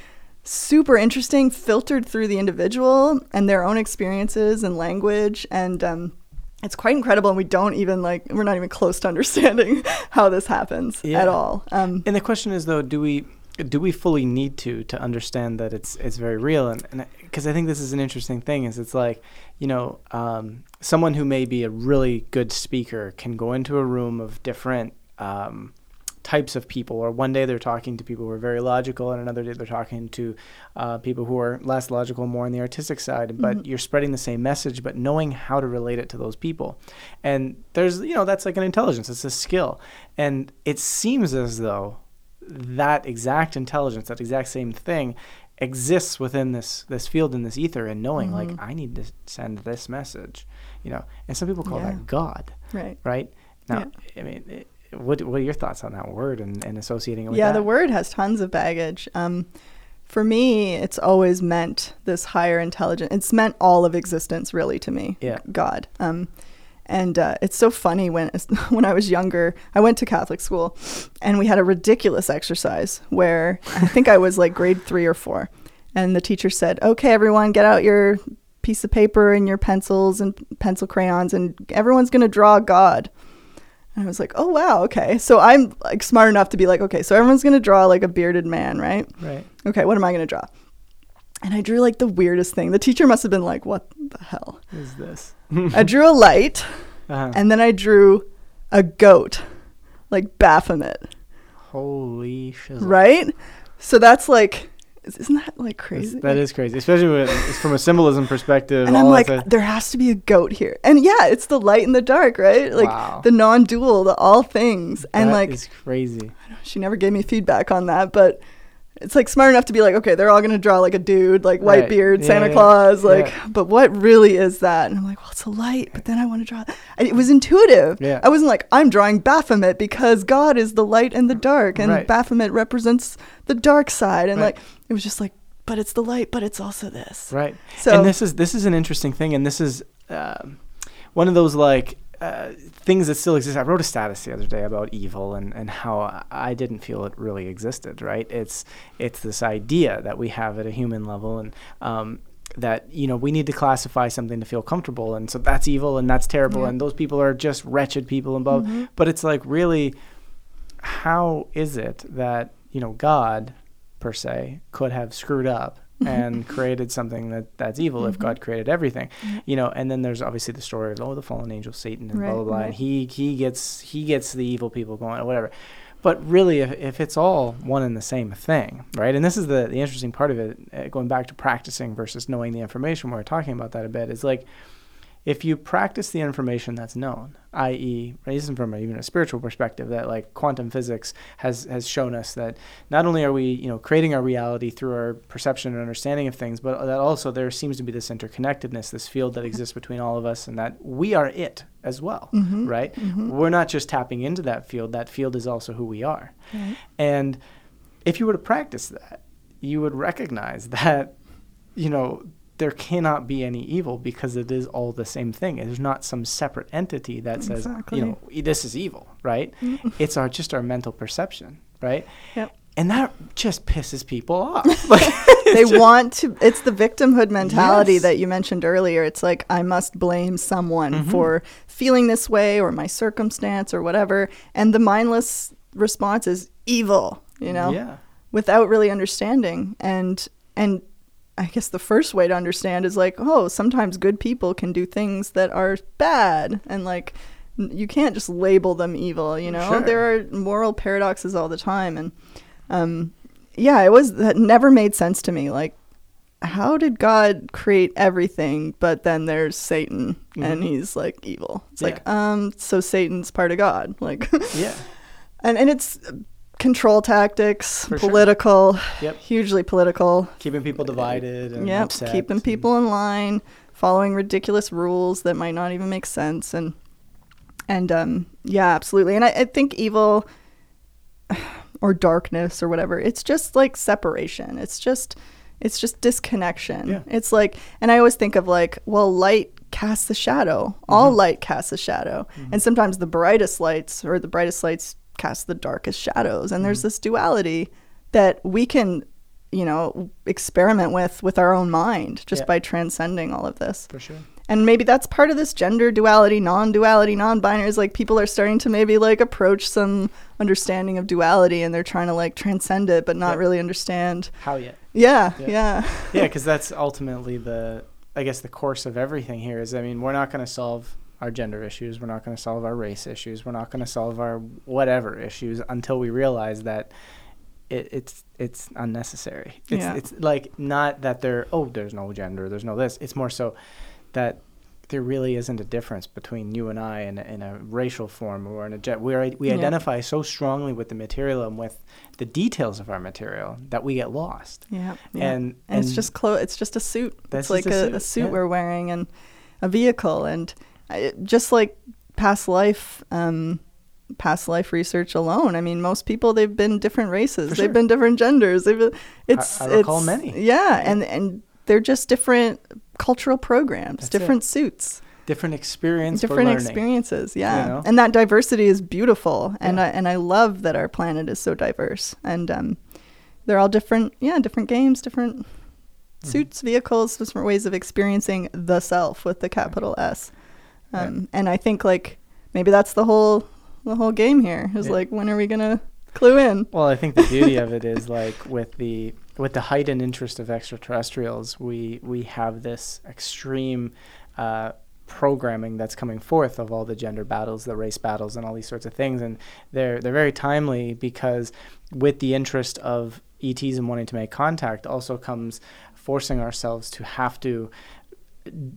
[SPEAKER 2] super interesting, filtered through the individual and their own experiences and language, and um, it's quite incredible. And we don't even like we're not even close to [laughs] understanding how this happens
[SPEAKER 1] Yeah.
[SPEAKER 2] at all. Um,
[SPEAKER 1] And the question is though, do we do we fully need to to understand that it's it's very real? And because I think this is an interesting thing, is it's like you know um, someone who may be a really good speaker can go into a room of different. Um, types of people or one day they're talking to people who are very logical and another day they're talking to uh, people who are less logical more on the artistic side but
[SPEAKER 2] Mhm.
[SPEAKER 1] you're spreading the same message but knowing how to relate it to those people and there's you know that's like an intelligence it's a skill and it seems as though that exact intelligence that exact same thing exists within this this field in this ether and knowing like
[SPEAKER 2] Mhm.
[SPEAKER 1] i need to send this message you know and some people call
[SPEAKER 2] Yeah.
[SPEAKER 1] that god
[SPEAKER 2] right.
[SPEAKER 1] right now i mean it, what what are your thoughts on that word and, and associating it with
[SPEAKER 2] yeah,
[SPEAKER 1] that?
[SPEAKER 2] the word has tons of baggage. Um, for me, it's always meant this higher intelligence. It's meant all of existence, really, to me.
[SPEAKER 1] Yeah.
[SPEAKER 2] God. Um, and uh, it's so funny when [laughs] when I was younger, I went to Catholic school, and we had a ridiculous exercise where I think I was like grade three or four, and the teacher said, "Okay, everyone, get out your piece of paper and your pencils and pencil crayons, and everyone's gonna draw God." And I was like, oh, wow, okay. So I'm like smart enough to be like, okay, so everyone's going to draw like a bearded man, right?
[SPEAKER 1] right
[SPEAKER 2] Okay, what am I going to draw? and I drew like the weirdest thing. The teacher must have been like, "What the hell?"
[SPEAKER 1] Is this? [laughs]
[SPEAKER 2] I drew a light,
[SPEAKER 1] Uh-huh.
[SPEAKER 2] and then I drew a goat, like Baphomet,
[SPEAKER 1] Holy shizzle.
[SPEAKER 2] right? So that's like, isn't that like crazy?
[SPEAKER 1] That is crazy, especially with, it's from a symbolism perspective.
[SPEAKER 2] and I'm like,
[SPEAKER 1] a-
[SPEAKER 2] there has to be a goat here. And yeah, it's the light and the dark, right? Like
[SPEAKER 1] Wow.
[SPEAKER 2] the non-dual, the all things. And
[SPEAKER 1] that
[SPEAKER 2] like,
[SPEAKER 1] is crazy.
[SPEAKER 2] she never gave me feedback on that, but it's like smart enough to be like, okay, they're all gonna draw like a dude, like white beard,
[SPEAKER 1] Yeah,
[SPEAKER 2] Santa
[SPEAKER 1] yeah,
[SPEAKER 2] Claus, like.
[SPEAKER 1] yeah.
[SPEAKER 2] But what really is that? And I'm like, well, it's a light, but then I want to draw. And it was intuitive.
[SPEAKER 1] Yeah.
[SPEAKER 2] I wasn't like I'm drawing Baphomet because God is the light and the dark, and
[SPEAKER 1] Right.
[SPEAKER 2] Baphomet represents the dark side, and
[SPEAKER 1] Right.
[SPEAKER 2] like it was just like, but it's the light, but it's also this.
[SPEAKER 1] Right.
[SPEAKER 2] So
[SPEAKER 1] and this is this is an interesting thing, and this is um, one of those like uh, things that still exist. I wrote a status the other day about evil and, and how I didn't feel it really existed. Right? It's it's this idea that we have at a human level, and um, that you know we need to classify something to feel comfortable, and so that's evil and that's terrible,
[SPEAKER 2] Yeah.
[SPEAKER 1] and those people are just wretched people and blah.
[SPEAKER 2] Mhm.
[SPEAKER 1] But it's like really, how is it that you know God per se could have screwed up [laughs] and created something that that's evil if
[SPEAKER 2] Mhm.
[SPEAKER 1] God created everything
[SPEAKER 2] Mhm.
[SPEAKER 1] you know and then there's obviously the story of oh the fallen angel Satan and blah
[SPEAKER 2] Right,
[SPEAKER 1] blah blah
[SPEAKER 2] right.
[SPEAKER 1] and he he gets he gets the evil people going or whatever but really if, if it's all one and the same thing right and this is the the interesting part of it uh, going back to practicing versus knowing the information we we're talking about that a bit is like if you practice the information that's known, i.e., is from a, even a spiritual perspective, that like quantum physics has has shown us that not only are we you know creating our reality through our perception and understanding of things, but that also there seems to be this interconnectedness, this field that exists between all of us, and that we are it as well,
[SPEAKER 2] Mhm.
[SPEAKER 1] right?
[SPEAKER 2] Mhm.
[SPEAKER 1] We're not just tapping into that field; that field is also who we are.
[SPEAKER 2] Right.
[SPEAKER 1] And if you were to practice that, you would recognize [laughs] that, you know, there cannot be any evil because it is all the same thing. There's not some separate entity that says,
[SPEAKER 2] Exactly.
[SPEAKER 1] you know, "E- this is evil, right?
[SPEAKER 2] Mhm.
[SPEAKER 1] It's our just our mental perception, right?
[SPEAKER 2] Yep.
[SPEAKER 1] And that just pisses people off. [laughs] Like,
[SPEAKER 2] they
[SPEAKER 1] just-
[SPEAKER 2] want to it's the victimhood mentality
[SPEAKER 1] Yes.
[SPEAKER 2] that you mentioned earlier it's like i must blame someone
[SPEAKER 1] Mhm.
[SPEAKER 2] for feeling this way or my circumstance or whatever and the mindless response is evil you know
[SPEAKER 1] Yeah.
[SPEAKER 2] without really understanding and and i guess the first way to understand is like oh sometimes good people can do things that are bad and like you can't just label them evil you know
[SPEAKER 1] Sure.
[SPEAKER 2] there are moral paradoxes all the time and um yeah it was that never made sense to me like how did god create everything but then there's satan and
[SPEAKER 1] Mhm.
[SPEAKER 2] he's like evil it's
[SPEAKER 1] Yeah.
[SPEAKER 2] like um so satan's part of god like [laughs]
[SPEAKER 1] Yeah.
[SPEAKER 2] and and it's control tactics
[SPEAKER 1] For sure.
[SPEAKER 2] political
[SPEAKER 1] Yep.
[SPEAKER 2] hugely political
[SPEAKER 1] Keeping people divided and
[SPEAKER 2] yep
[SPEAKER 1] upset
[SPEAKER 2] keeping people in line following ridiculous rules that might not even make sense and and um yeah absolutely and i, I think evil [sighs] or darkness or whatever it's just like separation it's just it's just disconnection
[SPEAKER 1] Yeah.
[SPEAKER 2] it's like and i always think of like well light casts a shadow all
[SPEAKER 1] Mhm.
[SPEAKER 2] light casts a shadow
[SPEAKER 1] Mhm.
[SPEAKER 2] and sometimes the brightest lights or the brightest lights cast the darkest shadows and there's
[SPEAKER 1] Mhm.
[SPEAKER 2] this duality that we can you know experiment with with our own mind just
[SPEAKER 1] Yeah.
[SPEAKER 2] by transcending all of this
[SPEAKER 1] For sure.
[SPEAKER 2] and maybe that's part of this gender duality non-duality non-binary is like people are starting to maybe like approach some understanding of duality and they're trying to like transcend it but not
[SPEAKER 1] Yeah.
[SPEAKER 2] really understand
[SPEAKER 1] How yet?
[SPEAKER 2] yeah
[SPEAKER 1] Yeah.
[SPEAKER 2] yeah
[SPEAKER 1] yeah, because that's ultimately the, I guess, the course of everything here is. I mean, we're not going to solve our gender issues. We're not going to solve our race issues. We're not going to solve our whatever issues until we realize that it, it's it's unnecessary. It's
[SPEAKER 2] Yeah.
[SPEAKER 1] it's like not that there. Oh, there's no gender. There's no this. It's more so that there really isn't a difference between you and I in a, in a racial form or in a gen- we are, we
[SPEAKER 2] Yeah.
[SPEAKER 1] identify so strongly with the material and with the details of our material that we get lost.
[SPEAKER 2] yeah, yeah.
[SPEAKER 1] And,
[SPEAKER 2] and, it's just clo- it's just a suit it's like
[SPEAKER 1] a
[SPEAKER 2] a, a
[SPEAKER 1] suit,
[SPEAKER 2] suit
[SPEAKER 1] yeah.
[SPEAKER 2] we're wearing and a vehicle and I, just like past life um past life research alone i mean most people they've been different races
[SPEAKER 1] For
[SPEAKER 2] they've been different genders they've been- it's
[SPEAKER 1] I recall
[SPEAKER 2] it's,
[SPEAKER 1] many.
[SPEAKER 2] yeah and and they're just different cultural programs
[SPEAKER 1] That's it.
[SPEAKER 2] different suits
[SPEAKER 1] different experience
[SPEAKER 2] different experiences yeah
[SPEAKER 1] know?
[SPEAKER 2] and that diversity is beautiful and
[SPEAKER 1] Yeah.
[SPEAKER 2] I, and i love that our planet is so diverse and um they're all different yeah different games different
[SPEAKER 1] Mm-hmm.
[SPEAKER 2] suits vehicles different ways of experiencing the self with the capital s um and i think like maybe that's the whole the whole game here is
[SPEAKER 1] Yeah.
[SPEAKER 2] like when are we gonna Clue in.
[SPEAKER 1] Well, I think the beauty of it is [laughs] like with the with the heightened interest of extraterrestrials, we we have this extreme uh, programming that's coming forth of all the gender battles, the race battles, and all these sorts of things, and they're they're very timely because with the interest of ETs and wanting to make contact also comes forcing ourselves to have to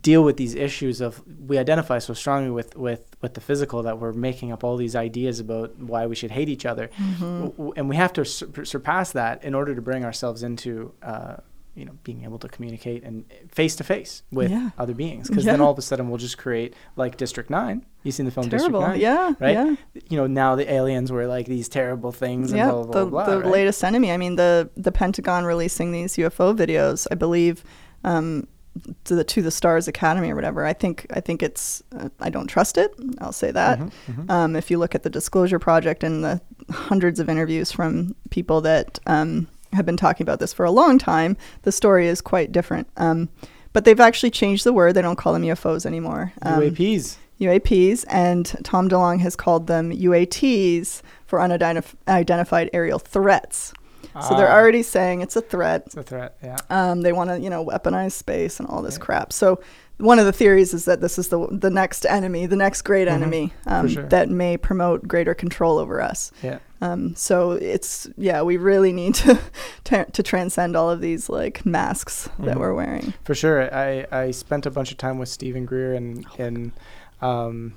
[SPEAKER 1] deal with these issues of we identify so strongly with with with the physical that we're making up all these ideas about why we should hate each other mm-hmm. and we have to sur- surpass that in order to bring ourselves into uh, you know being able to communicate and face to face with yeah. other beings because yeah. then all of a sudden we'll just create like district 9 you seen the film
[SPEAKER 2] terrible.
[SPEAKER 1] district 9
[SPEAKER 2] yeah
[SPEAKER 1] right
[SPEAKER 2] yeah.
[SPEAKER 1] you know now the aliens were like these terrible things
[SPEAKER 2] yeah
[SPEAKER 1] blah, blah,
[SPEAKER 2] the,
[SPEAKER 1] blah,
[SPEAKER 2] the
[SPEAKER 1] right?
[SPEAKER 2] latest enemy i mean the the pentagon releasing these ufo videos i believe um, to the to the stars academy or whatever i think i think it's uh, i don't trust it i'll say that. Mm-hmm, mm-hmm. Um, if you look at the disclosure project and the hundreds of interviews from people that um, have been talking about this for a long time the story is quite different. Um, but they've actually changed the word. They don't call them ufos anymore.
[SPEAKER 1] Uaps
[SPEAKER 2] UAPs, and Tom DeLonge has called them UATs for unidentified aerial threats. So they're ah. already saying it's a threat.
[SPEAKER 1] It's a threat, yeah.
[SPEAKER 2] Um, they want to, you know, weaponize space and all this yeah. crap. So one of the theories is that this is the the next enemy, the next great mm-hmm. enemy um, sure. that may promote greater control over us.
[SPEAKER 1] Yeah.
[SPEAKER 2] Um, so it's yeah, we really need to [laughs] to transcend all of these like masks mm-hmm. that we're wearing.
[SPEAKER 1] For sure, I I spent a bunch of time with Steven Greer and in. Um,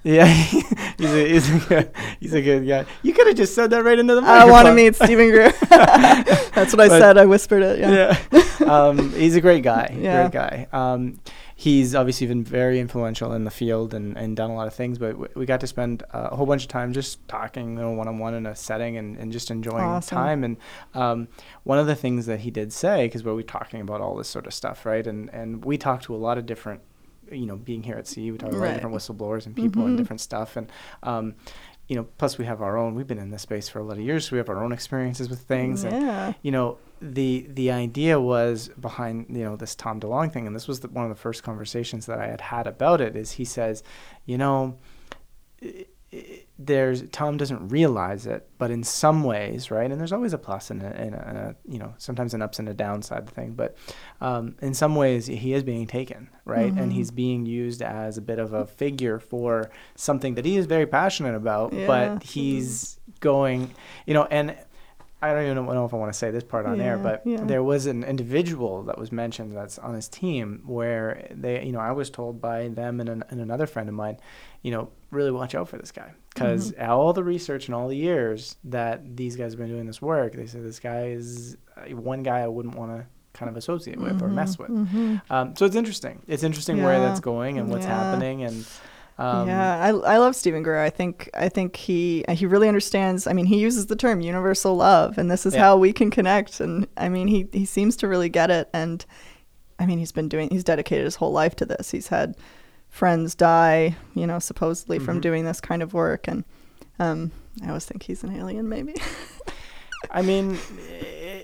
[SPEAKER 1] [laughs] yeah, he's a he's a good, he's a good guy. You could have just said that right into the microphone.
[SPEAKER 2] I want to meet Steven Greer. [laughs] That's what I but, said. I whispered it. Yeah.
[SPEAKER 1] yeah. Um, he's a great guy. Yeah. Great guy. Um, he's obviously been very influential in the field and, and done a lot of things. But w- we got to spend uh, a whole bunch of time just talking, you know, one on one in a setting and, and just enjoying awesome. time. And um, one of the things that he did say, because we are talking about all this sort of stuff, right? And and we talked to a lot of different you know, being here at CE, we talk about different whistleblowers and people mm-hmm. and different stuff. And, um, you know, plus we have our own, we've been in this space for a lot of years, so we have our own experiences with things.
[SPEAKER 2] Yeah.
[SPEAKER 1] And, you know, the the idea was behind, you know, this Tom DeLonge thing, and this was the, one of the first conversations that I had had about it, is he says, you know, it, there's Tom doesn't realize it, but in some ways, right? And there's always a plus and a, and a, you know sometimes an ups and a downside thing, but um, in some ways he is being taken, right? Mm-hmm. And he's being used as a bit of a figure for something that he is very passionate about, yeah. but he's going, you know, and I don't even know if I want to say this part on yeah, air, but yeah. there was an individual that was mentioned that's on his team where they, you know, I was told by them and, an, and another friend of mine, you know, really watch out for this guy because mm-hmm. all the research and all the years that these guys have been doing this work, they said this guy is uh, one guy I wouldn't want to kind of associate with mm-hmm. or mess with.
[SPEAKER 2] Mm-hmm.
[SPEAKER 1] Um, so it's interesting. It's interesting yeah. where that's going and what's happening and.
[SPEAKER 2] Um, yeah, I, I love Steven Greer. I think I think he he really understands. I mean, he uses the term universal love, and this is yeah. how we can connect. And I mean, he he seems to really get it. And I mean, he's been doing he's dedicated his whole life to this. He's had friends die, you know, supposedly mm-hmm. from doing this kind of work. And um, I always think he's an alien, maybe. [laughs]
[SPEAKER 1] I mean,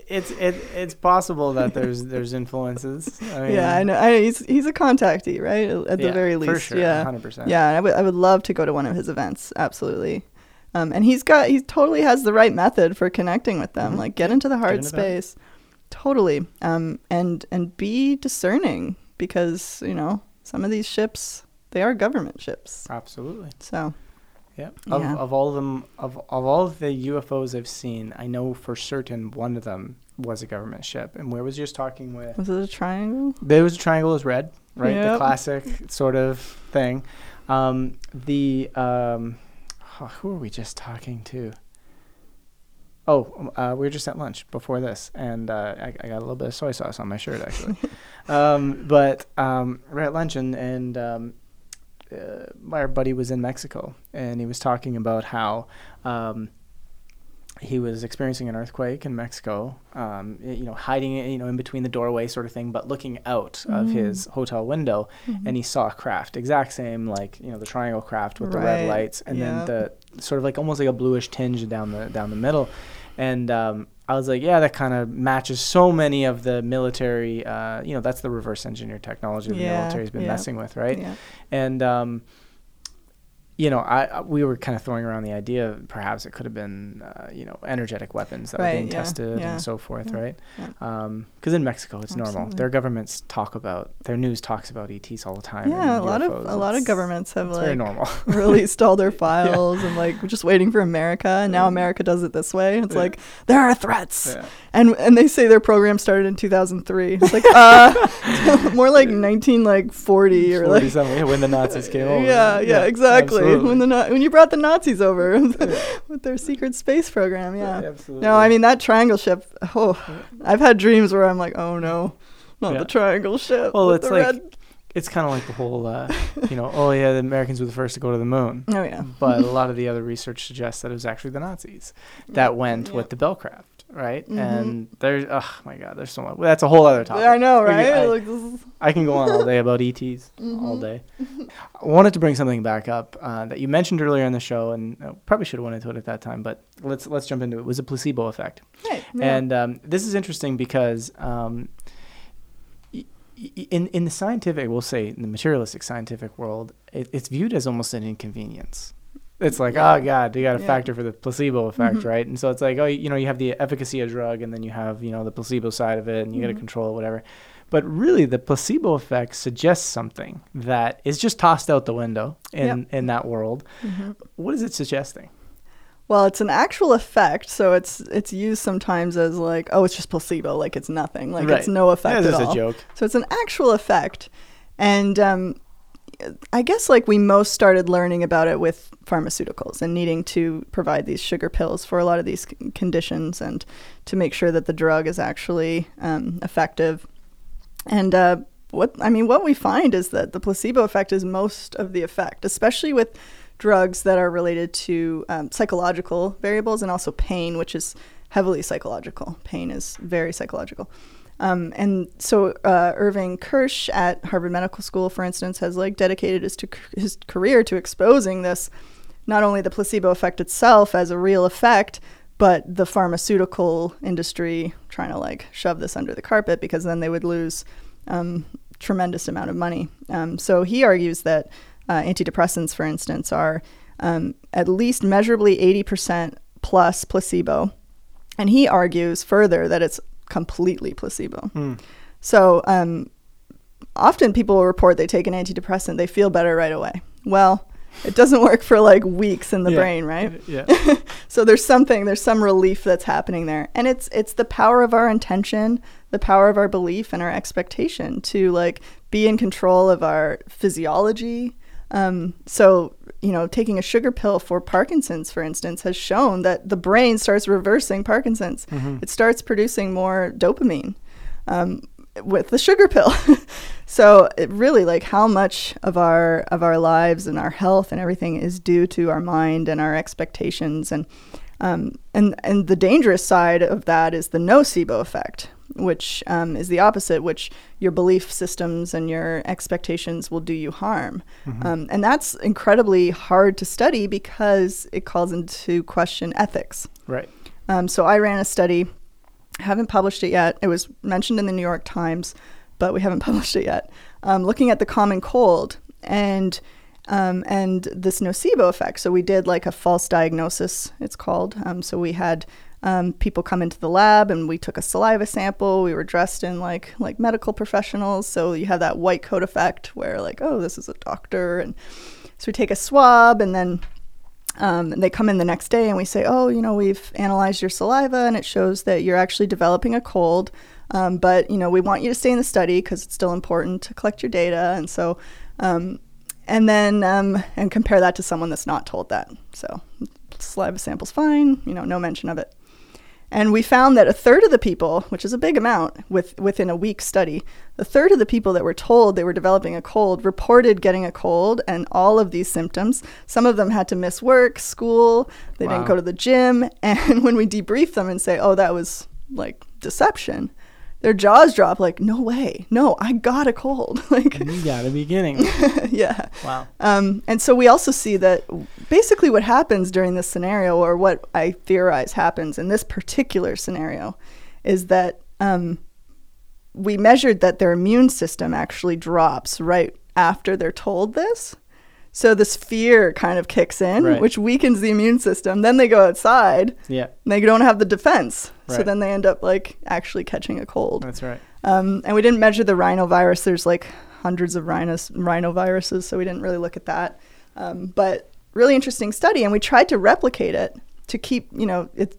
[SPEAKER 1] it's it, it's possible that there's there's influences.
[SPEAKER 2] I mean, yeah, I know. I, he's he's a contactee, right? At the
[SPEAKER 1] yeah,
[SPEAKER 2] very least,
[SPEAKER 1] sure,
[SPEAKER 2] yeah,
[SPEAKER 1] hundred percent.
[SPEAKER 2] Yeah, I would I would love to go to one of his events. Absolutely. Um, and he's got he totally has the right method for connecting with them. Mm-hmm. Like get into the heart into space. Totally. Um, and and be discerning because you know some of these ships they are government ships.
[SPEAKER 1] Absolutely.
[SPEAKER 2] So
[SPEAKER 1] yeah. Of, yeah. of all of them, of, of all of the UFOs I've seen, I know for certain one of them was a government ship. And where was just talking with?
[SPEAKER 2] Was it a triangle?
[SPEAKER 1] There was a triangle. It was red, right? Yep. The classic sort of thing. Um, the um, oh, who were we just talking to? Oh, uh, we were just at lunch before this, and uh, I, I, got a little bit of soy sauce on my shirt actually. [laughs] um, but um, we're at lunch, and, and um, uh, our buddy was in Mexico, and he was talking about how um, he was experiencing an earthquake in Mexico. Um, you know, hiding you know in between the doorway, sort of thing, but looking out mm. of his hotel window, mm-hmm. and he saw a craft, exact same like you know the triangle craft with right. the red lights, and then the sort of like almost like a bluish tinge down the down the middle, and um, I was like, yeah, that kind of matches so many of the military. Uh, you know, that's the reverse engineer technology the yeah, military's been yeah. messing with, right?
[SPEAKER 2] Yeah.
[SPEAKER 1] And um, you know, I, we were kind of throwing around the idea of perhaps it could have been, uh, you know, energetic weapons that were being
[SPEAKER 2] yeah,
[SPEAKER 1] tested
[SPEAKER 2] yeah,
[SPEAKER 1] and so forth,
[SPEAKER 2] yeah,
[SPEAKER 1] right? Because in Mexico, it's normal. Their governments talk about their news talks about ETs all the time.
[SPEAKER 2] Yeah, a lot of a lot of governments have
[SPEAKER 1] It's
[SPEAKER 2] like [laughs] released all their [laughs] files and like we're just waiting for America and now America does it this way. It's like there are threats. And and they say their program started in 2003. It's like [laughs] uh more like 19 like 40 or like
[SPEAKER 1] when the Nazis came over.
[SPEAKER 2] Yeah, yeah, exactly.
[SPEAKER 1] absolutely.
[SPEAKER 2] When the Na- when you brought the Nazis over [laughs] with their secret space program, yeah.
[SPEAKER 1] absolutely.
[SPEAKER 2] No, I mean that triangle ship. Oh, I've had dreams where I'm like, oh no, not
[SPEAKER 1] Yeah.
[SPEAKER 2] the triangle ship.
[SPEAKER 1] Well, it's like
[SPEAKER 2] red.
[SPEAKER 1] it's kind of like the whole, uh, [laughs] you know, oh yeah, the Americans were the first to go to the moon.
[SPEAKER 2] Oh yeah.
[SPEAKER 1] But a [laughs] lot of the other research suggests that it was actually the Nazis that went
[SPEAKER 2] Yeah.
[SPEAKER 1] with the Bellcraft, right?
[SPEAKER 2] Mhm.
[SPEAKER 1] And there's, oh my God, there's so much. That's a whole other topic.
[SPEAKER 2] I know, right?
[SPEAKER 1] I-
[SPEAKER 2] like is,
[SPEAKER 1] I can go on all day about ETs, all
[SPEAKER 2] Mhm.
[SPEAKER 1] day. [laughs] I wanted to bring something back up uh, that you mentioned earlier in the show, and uh, probably should have went into it at that time, but let's let's jump into it. It was a placebo effect,
[SPEAKER 2] right. yeah.
[SPEAKER 1] and um, this is interesting because um, in in the scientific, we'll say in the materialistic scientific world, it, it's viewed as almost an inconvenience. It's like,
[SPEAKER 2] Yeah.
[SPEAKER 1] oh god, you got to
[SPEAKER 2] Yeah.
[SPEAKER 1] factor for the placebo effect,
[SPEAKER 2] Mhm.
[SPEAKER 1] right? And so it's like, oh, you know, you have the efficacy of drug, and then you have you know the placebo side of it, and you got to control it, whatever. But really, the placebo effect suggests something that is just tossed out the window in
[SPEAKER 2] Yep.
[SPEAKER 1] in that world.
[SPEAKER 2] Mhm.
[SPEAKER 1] What is it suggesting?
[SPEAKER 2] Well, it's an actual effect, so it's it's used sometimes as like, oh, it's just placebo, like it's nothing, like
[SPEAKER 1] Right.
[SPEAKER 2] it's no effect
[SPEAKER 1] yeah,
[SPEAKER 2] at all.
[SPEAKER 1] a joke.
[SPEAKER 2] So it's an actual effect. And um, I guess like we most started learning about it with pharmaceuticals and needing to provide these sugar pills for a lot of these conditions and to make sure that the drug is actually um, effective. And uh, what I mean, what we find is that the placebo effect is most of the effect, especially with drugs that are related to um, psychological variables and also pain, which is heavily psychological. Pain is very psychological. Um, and so uh, Irving Kirsch at Harvard Medical School, for instance, has like dedicated his to his career to exposing this, not only the placebo effect itself as a real effect, but the pharmaceutical industry trying to like shove this under the carpet because then they would lose um, tremendous amount of money. Um, so he argues that uh, antidepressants, for instance, are um, at least measurably 80% plus placebo. And he argues further that it's completely placebo.
[SPEAKER 1] Hmm.
[SPEAKER 2] So um, often people will report they take an antidepressant, they feel better right away. Well, it doesn't work for like weeks in the
[SPEAKER 1] Yeah.
[SPEAKER 2] brain, right?
[SPEAKER 1] Yeah. [laughs]
[SPEAKER 2] so there's something, there's some relief that's happening there, and it's it's the power of our intention, the power of our belief, and our expectation to like be in control of our physiology. Um, so you know, taking a sugar pill for Parkinson's, for instance, has shown that the brain starts reversing Parkinson's.
[SPEAKER 1] Mhm.
[SPEAKER 2] It starts producing more dopamine um, with the sugar pill. [laughs] so it really like how much of our of our lives and our health and everything is due to our mind and our expectations and um, and and the dangerous side of that is the nocebo effect, which um, is the opposite, which your belief systems and your expectations will do you harm,
[SPEAKER 1] Mm-hmm.
[SPEAKER 2] um, and that's incredibly hard to study because it calls into question ethics.
[SPEAKER 1] Right.
[SPEAKER 2] Um, so I ran a study. Haven't published it yet. It was mentioned in the New York Times, but we haven't [laughs] published it yet. Um, looking at the common cold and um, and this nocebo effect. So we did like a false diagnosis. It's called. Um, so we had um, people come into the lab and we took a saliva sample. We were dressed in like like medical professionals. So you have that white coat effect where like oh this is a doctor and so we take a swab and then um, they come in the next day and we say, oh, you know, we've analyzed your saliva and it shows that you're actually developing a cold. Um, but, you know, we want you to stay in the study because it's still important to collect your data. And so, um, and then, um, and compare that to someone that's not told that. So, saliva sample's fine, you know, no mention of it. And we found that a third of the people, which is a big amount with, within a week study, a third of the people that were told they were developing a cold reported getting a cold and all of these symptoms. Some of them had to miss work, school, they
[SPEAKER 1] Wow.
[SPEAKER 2] didn't go to the gym. [laughs] And when we debrief them and say, oh, that was like deception, their jaws drop like, no way, no, I got a cold. [laughs] like,
[SPEAKER 1] You got a beginning. [laughs]
[SPEAKER 2] yeah.
[SPEAKER 1] wow.
[SPEAKER 2] Um, and so we also see that basically what happens during this scenario, or what I theorize happens in this particular scenario, is that um, we measured that their immune system actually drops right after they're told this. So this fear kind of kicks in,
[SPEAKER 1] Right.
[SPEAKER 2] which weakens the immune system. Then they go outside
[SPEAKER 1] Yeah,
[SPEAKER 2] and they don't have the defense. So then they end up like actually catching a cold.
[SPEAKER 1] that's right.
[SPEAKER 2] Um, and we didn't measure the rhinovirus. There's like hundreds of rhinos, rhinoviruses, so we didn't really look at that. Um, but really interesting study, and we tried to replicate it to keep, you know, it,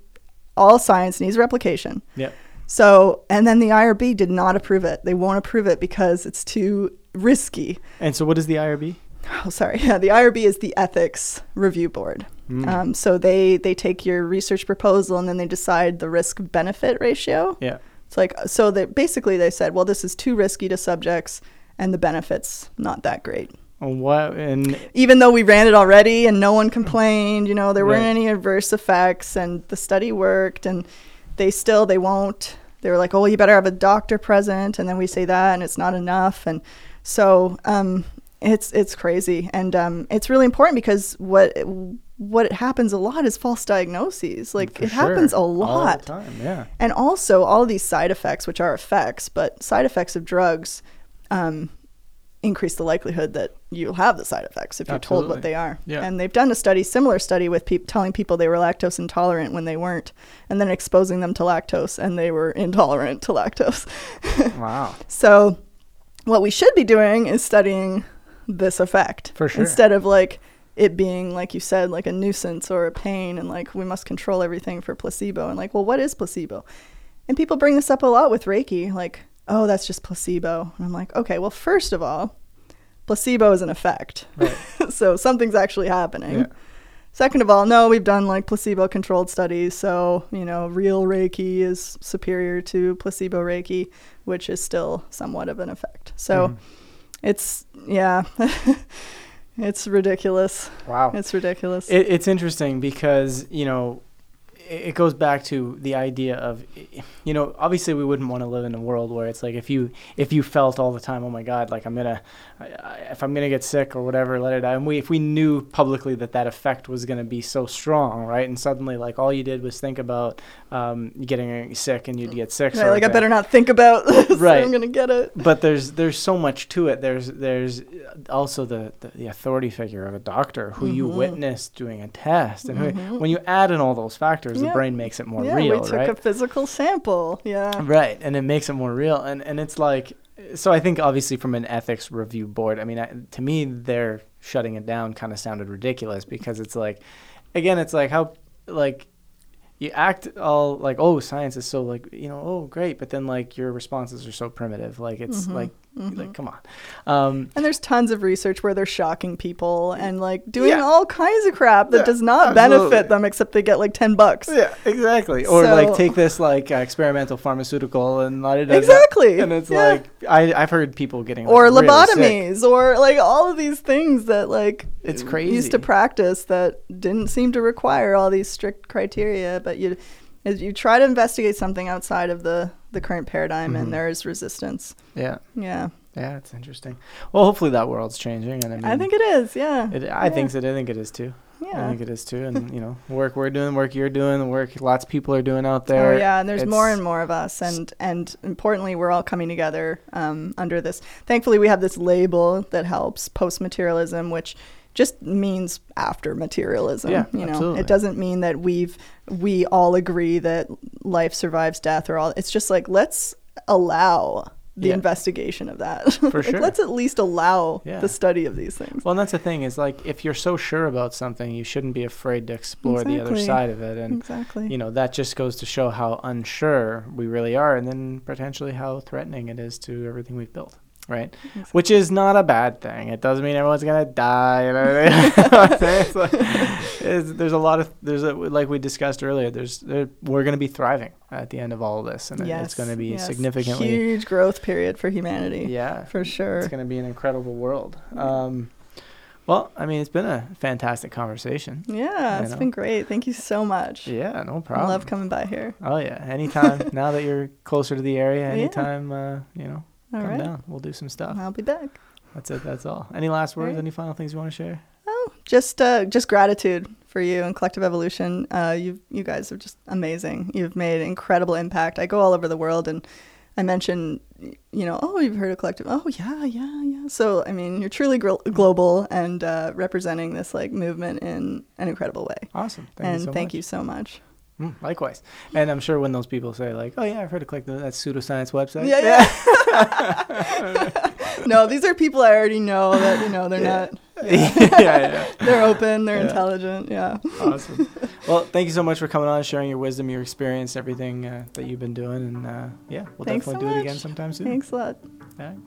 [SPEAKER 2] all science needs replication.
[SPEAKER 1] Yeah.
[SPEAKER 2] So, and then the IRB did not approve it. They won't approve it because it's too risky.
[SPEAKER 1] And so, what is the IRB?
[SPEAKER 2] Oh, sorry. [laughs] Yeah, the IRB is the ethics review board.
[SPEAKER 1] Mm.
[SPEAKER 2] Um, so they they take your research proposal and then they decide the risk benefit ratio.
[SPEAKER 1] Yeah.
[SPEAKER 2] It's like so that basically they said, well, this is too risky to subjects, and the benefits not that great.
[SPEAKER 1] And What and
[SPEAKER 2] Even though we ran it already and no one complained, you know, there weren't
[SPEAKER 1] Right.
[SPEAKER 2] any adverse effects, and the study worked, and they still they won't. They were like, oh, you better have a doctor present, and then we say that, and it's not enough, and so um, it's it's crazy, and um, it's really important because what what happens a lot is false diagnoses. Like
[SPEAKER 1] for
[SPEAKER 2] it happens a
[SPEAKER 1] sure, all the
[SPEAKER 2] lot.
[SPEAKER 1] time. Yeah.
[SPEAKER 2] And also, all these side effects, which are effects, but side effects of drugs, um, increase the likelihood that you'll have the side effects if you're told what they are.
[SPEAKER 1] Yeah.
[SPEAKER 2] And they've done a study, similar study, with peop telling people they were lactose intolerant when they weren't, and then exposing them to lactose, and they were intolerant to lactose. [laughs]
[SPEAKER 1] Wow.
[SPEAKER 2] so, what we should be doing is studying this effect
[SPEAKER 1] For sure.
[SPEAKER 2] instead of like it being like you said like a nuisance or a pain and like we must control everything for placebo and like well what is placebo? And people bring this up a lot with reiki like oh that's just placebo. And i'm like okay well first of all placebo is an effect.
[SPEAKER 1] Right. [laughs]
[SPEAKER 2] so something's actually happening.
[SPEAKER 1] Yeah.
[SPEAKER 2] second of all no we've done like placebo controlled studies. So you know real reiki is superior to placebo reiki which is still somewhat of an effect. So
[SPEAKER 1] Mhm.
[SPEAKER 2] it's yeah [laughs] it's ridiculous
[SPEAKER 1] Wow.
[SPEAKER 2] it's ridiculous
[SPEAKER 1] It, it's interesting because you know it, goes back to the idea of you know obviously we wouldn't want to live in a world where it's like if you if you felt all the time oh my god like I'm gonna I, I, if I'm gonna get sick or whatever let it die and we if we knew publicly that that effect was gonna be so strong right and suddenly like all you did was think about um, getting sick and you'd get sick
[SPEAKER 2] Right, like i better not think about [laughs] this
[SPEAKER 1] Right.
[SPEAKER 2] i'm gonna get it
[SPEAKER 1] but there's there's so much to it. There's there's also the the, the authority figure of a doctor who you
[SPEAKER 2] Mhm.
[SPEAKER 1] witnessed doing a test, and who,
[SPEAKER 2] Mhm.
[SPEAKER 1] when you add in all those factors,
[SPEAKER 2] Yeah.
[SPEAKER 1] the brain makes it more
[SPEAKER 2] yeah
[SPEAKER 1] real,
[SPEAKER 2] we took
[SPEAKER 1] right?
[SPEAKER 2] a physical sample yeah
[SPEAKER 1] right, and it makes it more real, and and it's like so. I think obviously from an ethics review board, I mean, I, to me, they're shutting it down kind of sounded ridiculous because it's like, again, it's like how like you act all like oh science is so like you know oh great but then like your responses are so primitive like it's
[SPEAKER 2] Mhm,
[SPEAKER 1] like
[SPEAKER 2] mhm.
[SPEAKER 1] like come on um
[SPEAKER 2] and there's tons of research where they're shocking people and like doing
[SPEAKER 1] Yeah.
[SPEAKER 2] all kinds of crap that
[SPEAKER 1] Yeah,
[SPEAKER 2] does not
[SPEAKER 1] absolutely.
[SPEAKER 2] benefit them except they get like 10 bucks
[SPEAKER 1] yeah exactly or like take this like uh, experimental pharmaceutical and let it
[SPEAKER 2] Exactly,
[SPEAKER 1] and it's
[SPEAKER 2] yeah.
[SPEAKER 1] like I, i've heard people getting like,
[SPEAKER 2] or
[SPEAKER 1] really sick.
[SPEAKER 2] lobotomies or like all of these things that like
[SPEAKER 1] It's crazy used
[SPEAKER 2] to practice that didn't seem to require all these strict criteria but you as you try to investigate something outside of the the current paradigm
[SPEAKER 1] Mhm.
[SPEAKER 2] and there is resistance
[SPEAKER 1] yeah
[SPEAKER 2] yeah
[SPEAKER 1] yeah it's interesting well hopefully that world's changing and i, mean,
[SPEAKER 2] i think it is yeah
[SPEAKER 1] it, i
[SPEAKER 2] yeah.
[SPEAKER 1] think so i think it is too
[SPEAKER 2] yeah.
[SPEAKER 1] i think it is too and you know work we're doing work you're doing the work lots of people are doing out there
[SPEAKER 2] Oh yeah, and there's more and more of us, and and importantly, we're all coming together um, under this. Thankfully, we have this label that helps post materialism, which just means after materialism.
[SPEAKER 1] Yeah,
[SPEAKER 2] you know,
[SPEAKER 1] absolutely.
[SPEAKER 2] it doesn't mean that we've we all agree that life survives death or all. It's just like let's allow the
[SPEAKER 1] Yeah.
[SPEAKER 2] investigation of that.
[SPEAKER 1] For [laughs]
[SPEAKER 2] Like,
[SPEAKER 1] sure.
[SPEAKER 2] Let's at least allow
[SPEAKER 1] Yeah.
[SPEAKER 2] the study of these things.
[SPEAKER 1] well and that's the thing is like if you're so sure about something you shouldn't be afraid to explore the other side of it and
[SPEAKER 2] exactly.
[SPEAKER 1] you know that just goes to show how unsure we really are and then potentially how threatening it is to everything we've built right which is not a bad thing it doesn't mean everyone's gonna die you know? [laughs] It's like- [laughs] it's- there's a lot of there's a like we discussed earlier there's there, we're gonna be thriving at the end of all of this and it- it's gonna be
[SPEAKER 2] yes.
[SPEAKER 1] significantly
[SPEAKER 2] huge growth period for humanity.
[SPEAKER 1] yeah
[SPEAKER 2] for sure.
[SPEAKER 1] it's gonna be an incredible world um well i mean it's been a fantastic conversation
[SPEAKER 2] Yeah, it's
[SPEAKER 1] know.
[SPEAKER 2] been great. Thank you so much.
[SPEAKER 1] yeah no problem.
[SPEAKER 2] I love coming by here.
[SPEAKER 1] Oh yeah, anytime. [laughs] now that you're closer to the area,
[SPEAKER 2] Yeah.
[SPEAKER 1] anytime uh, you know,
[SPEAKER 2] All
[SPEAKER 1] come
[SPEAKER 2] right.
[SPEAKER 1] down. We'll do some stuff.
[SPEAKER 2] I'll be back.
[SPEAKER 1] That's it. That's all. Any last words?
[SPEAKER 2] Right.
[SPEAKER 1] Any final things you want to share?
[SPEAKER 2] Oh, just uh, just gratitude for you and Collective Evolution. Uh, you you guys are just amazing. You've made incredible impact. I go all over the world and I mention, you know, oh, you've heard of collective. Oh, yeah, yeah, yeah. So, I mean, you're truly gro- global and uh, representing this like movement in an incredible way.
[SPEAKER 1] Awesome. Thank
[SPEAKER 2] and
[SPEAKER 1] you so
[SPEAKER 2] thank
[SPEAKER 1] much.
[SPEAKER 2] you so much.
[SPEAKER 1] Mm, likewise. And I'm sure when those people say like, "Oh yeah, I've heard of Collective," that's pseudoscience website.
[SPEAKER 2] Yeah, yeah. [laughs] no, these are people I already know that you know they're
[SPEAKER 1] Yeah.
[SPEAKER 2] not. [laughs]
[SPEAKER 1] yeah, yeah. [laughs]
[SPEAKER 2] They're open. They're
[SPEAKER 1] Yeah.
[SPEAKER 2] intelligent. Yeah.
[SPEAKER 1] Awesome. Well, thank you so much for coming on, sharing your wisdom, your experience, everything uh, that you've been doing, and uh, yeah, we'll
[SPEAKER 2] Thanks
[SPEAKER 1] definitely
[SPEAKER 2] so
[SPEAKER 1] do it again sometime soon.
[SPEAKER 2] Thanks a lot.
[SPEAKER 1] All right.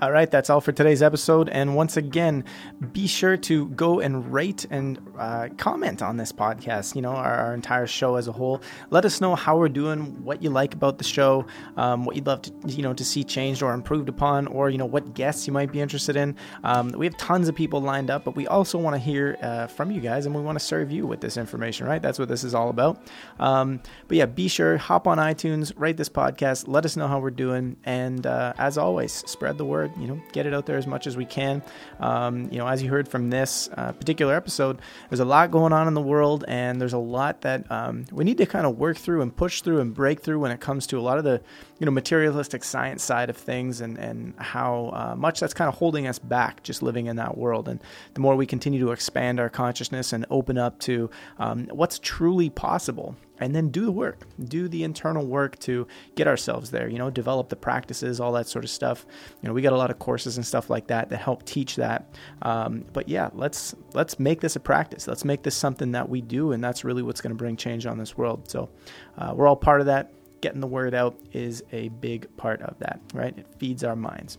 [SPEAKER 1] All right, that's all for today's episode. And once again, be sure to go and rate and uh, comment on this podcast, you know, our, our entire show as a whole. Let us know how we're doing, what you like about the show, um, what you'd love to, you know, to see changed or improved upon, or, you know, what guests you might be interested in. Um, we have tons of people lined up, but we also want to hear uh, from you guys and we want to serve you with this information, right? That's what this is all about. Um, but yeah, be sure, hop on iTunes, rate this podcast, let us know how we're doing. And uh, as always, spread the word, you know, get it out there as much as we can. Um, you know, as you heard from this uh, particular episode, there's a lot going on in the world, and there's a lot that um, we need to kind of work through and push through and break through when it comes to a lot of the, you know, materialistic science side of things and, and how uh, much that's kind of holding us back just living in that world. And the more we continue to expand our consciousness and open up to um, what's truly possible, and then do the work. Do the internal work to get ourselves there you know develop the practices all that sort of stuff. You know we got a lot of courses and stuff like that that help teach that. Um, but yeah let's let's make this a practice. Let's make this something that we do and that's really what's going to bring change on this world. So uh, we're all part of that. Getting the word out is a big part of that right? It feeds our minds.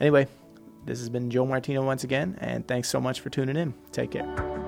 [SPEAKER 1] Anyway this has been joe martino once again and thanks so much for tuning in. Take care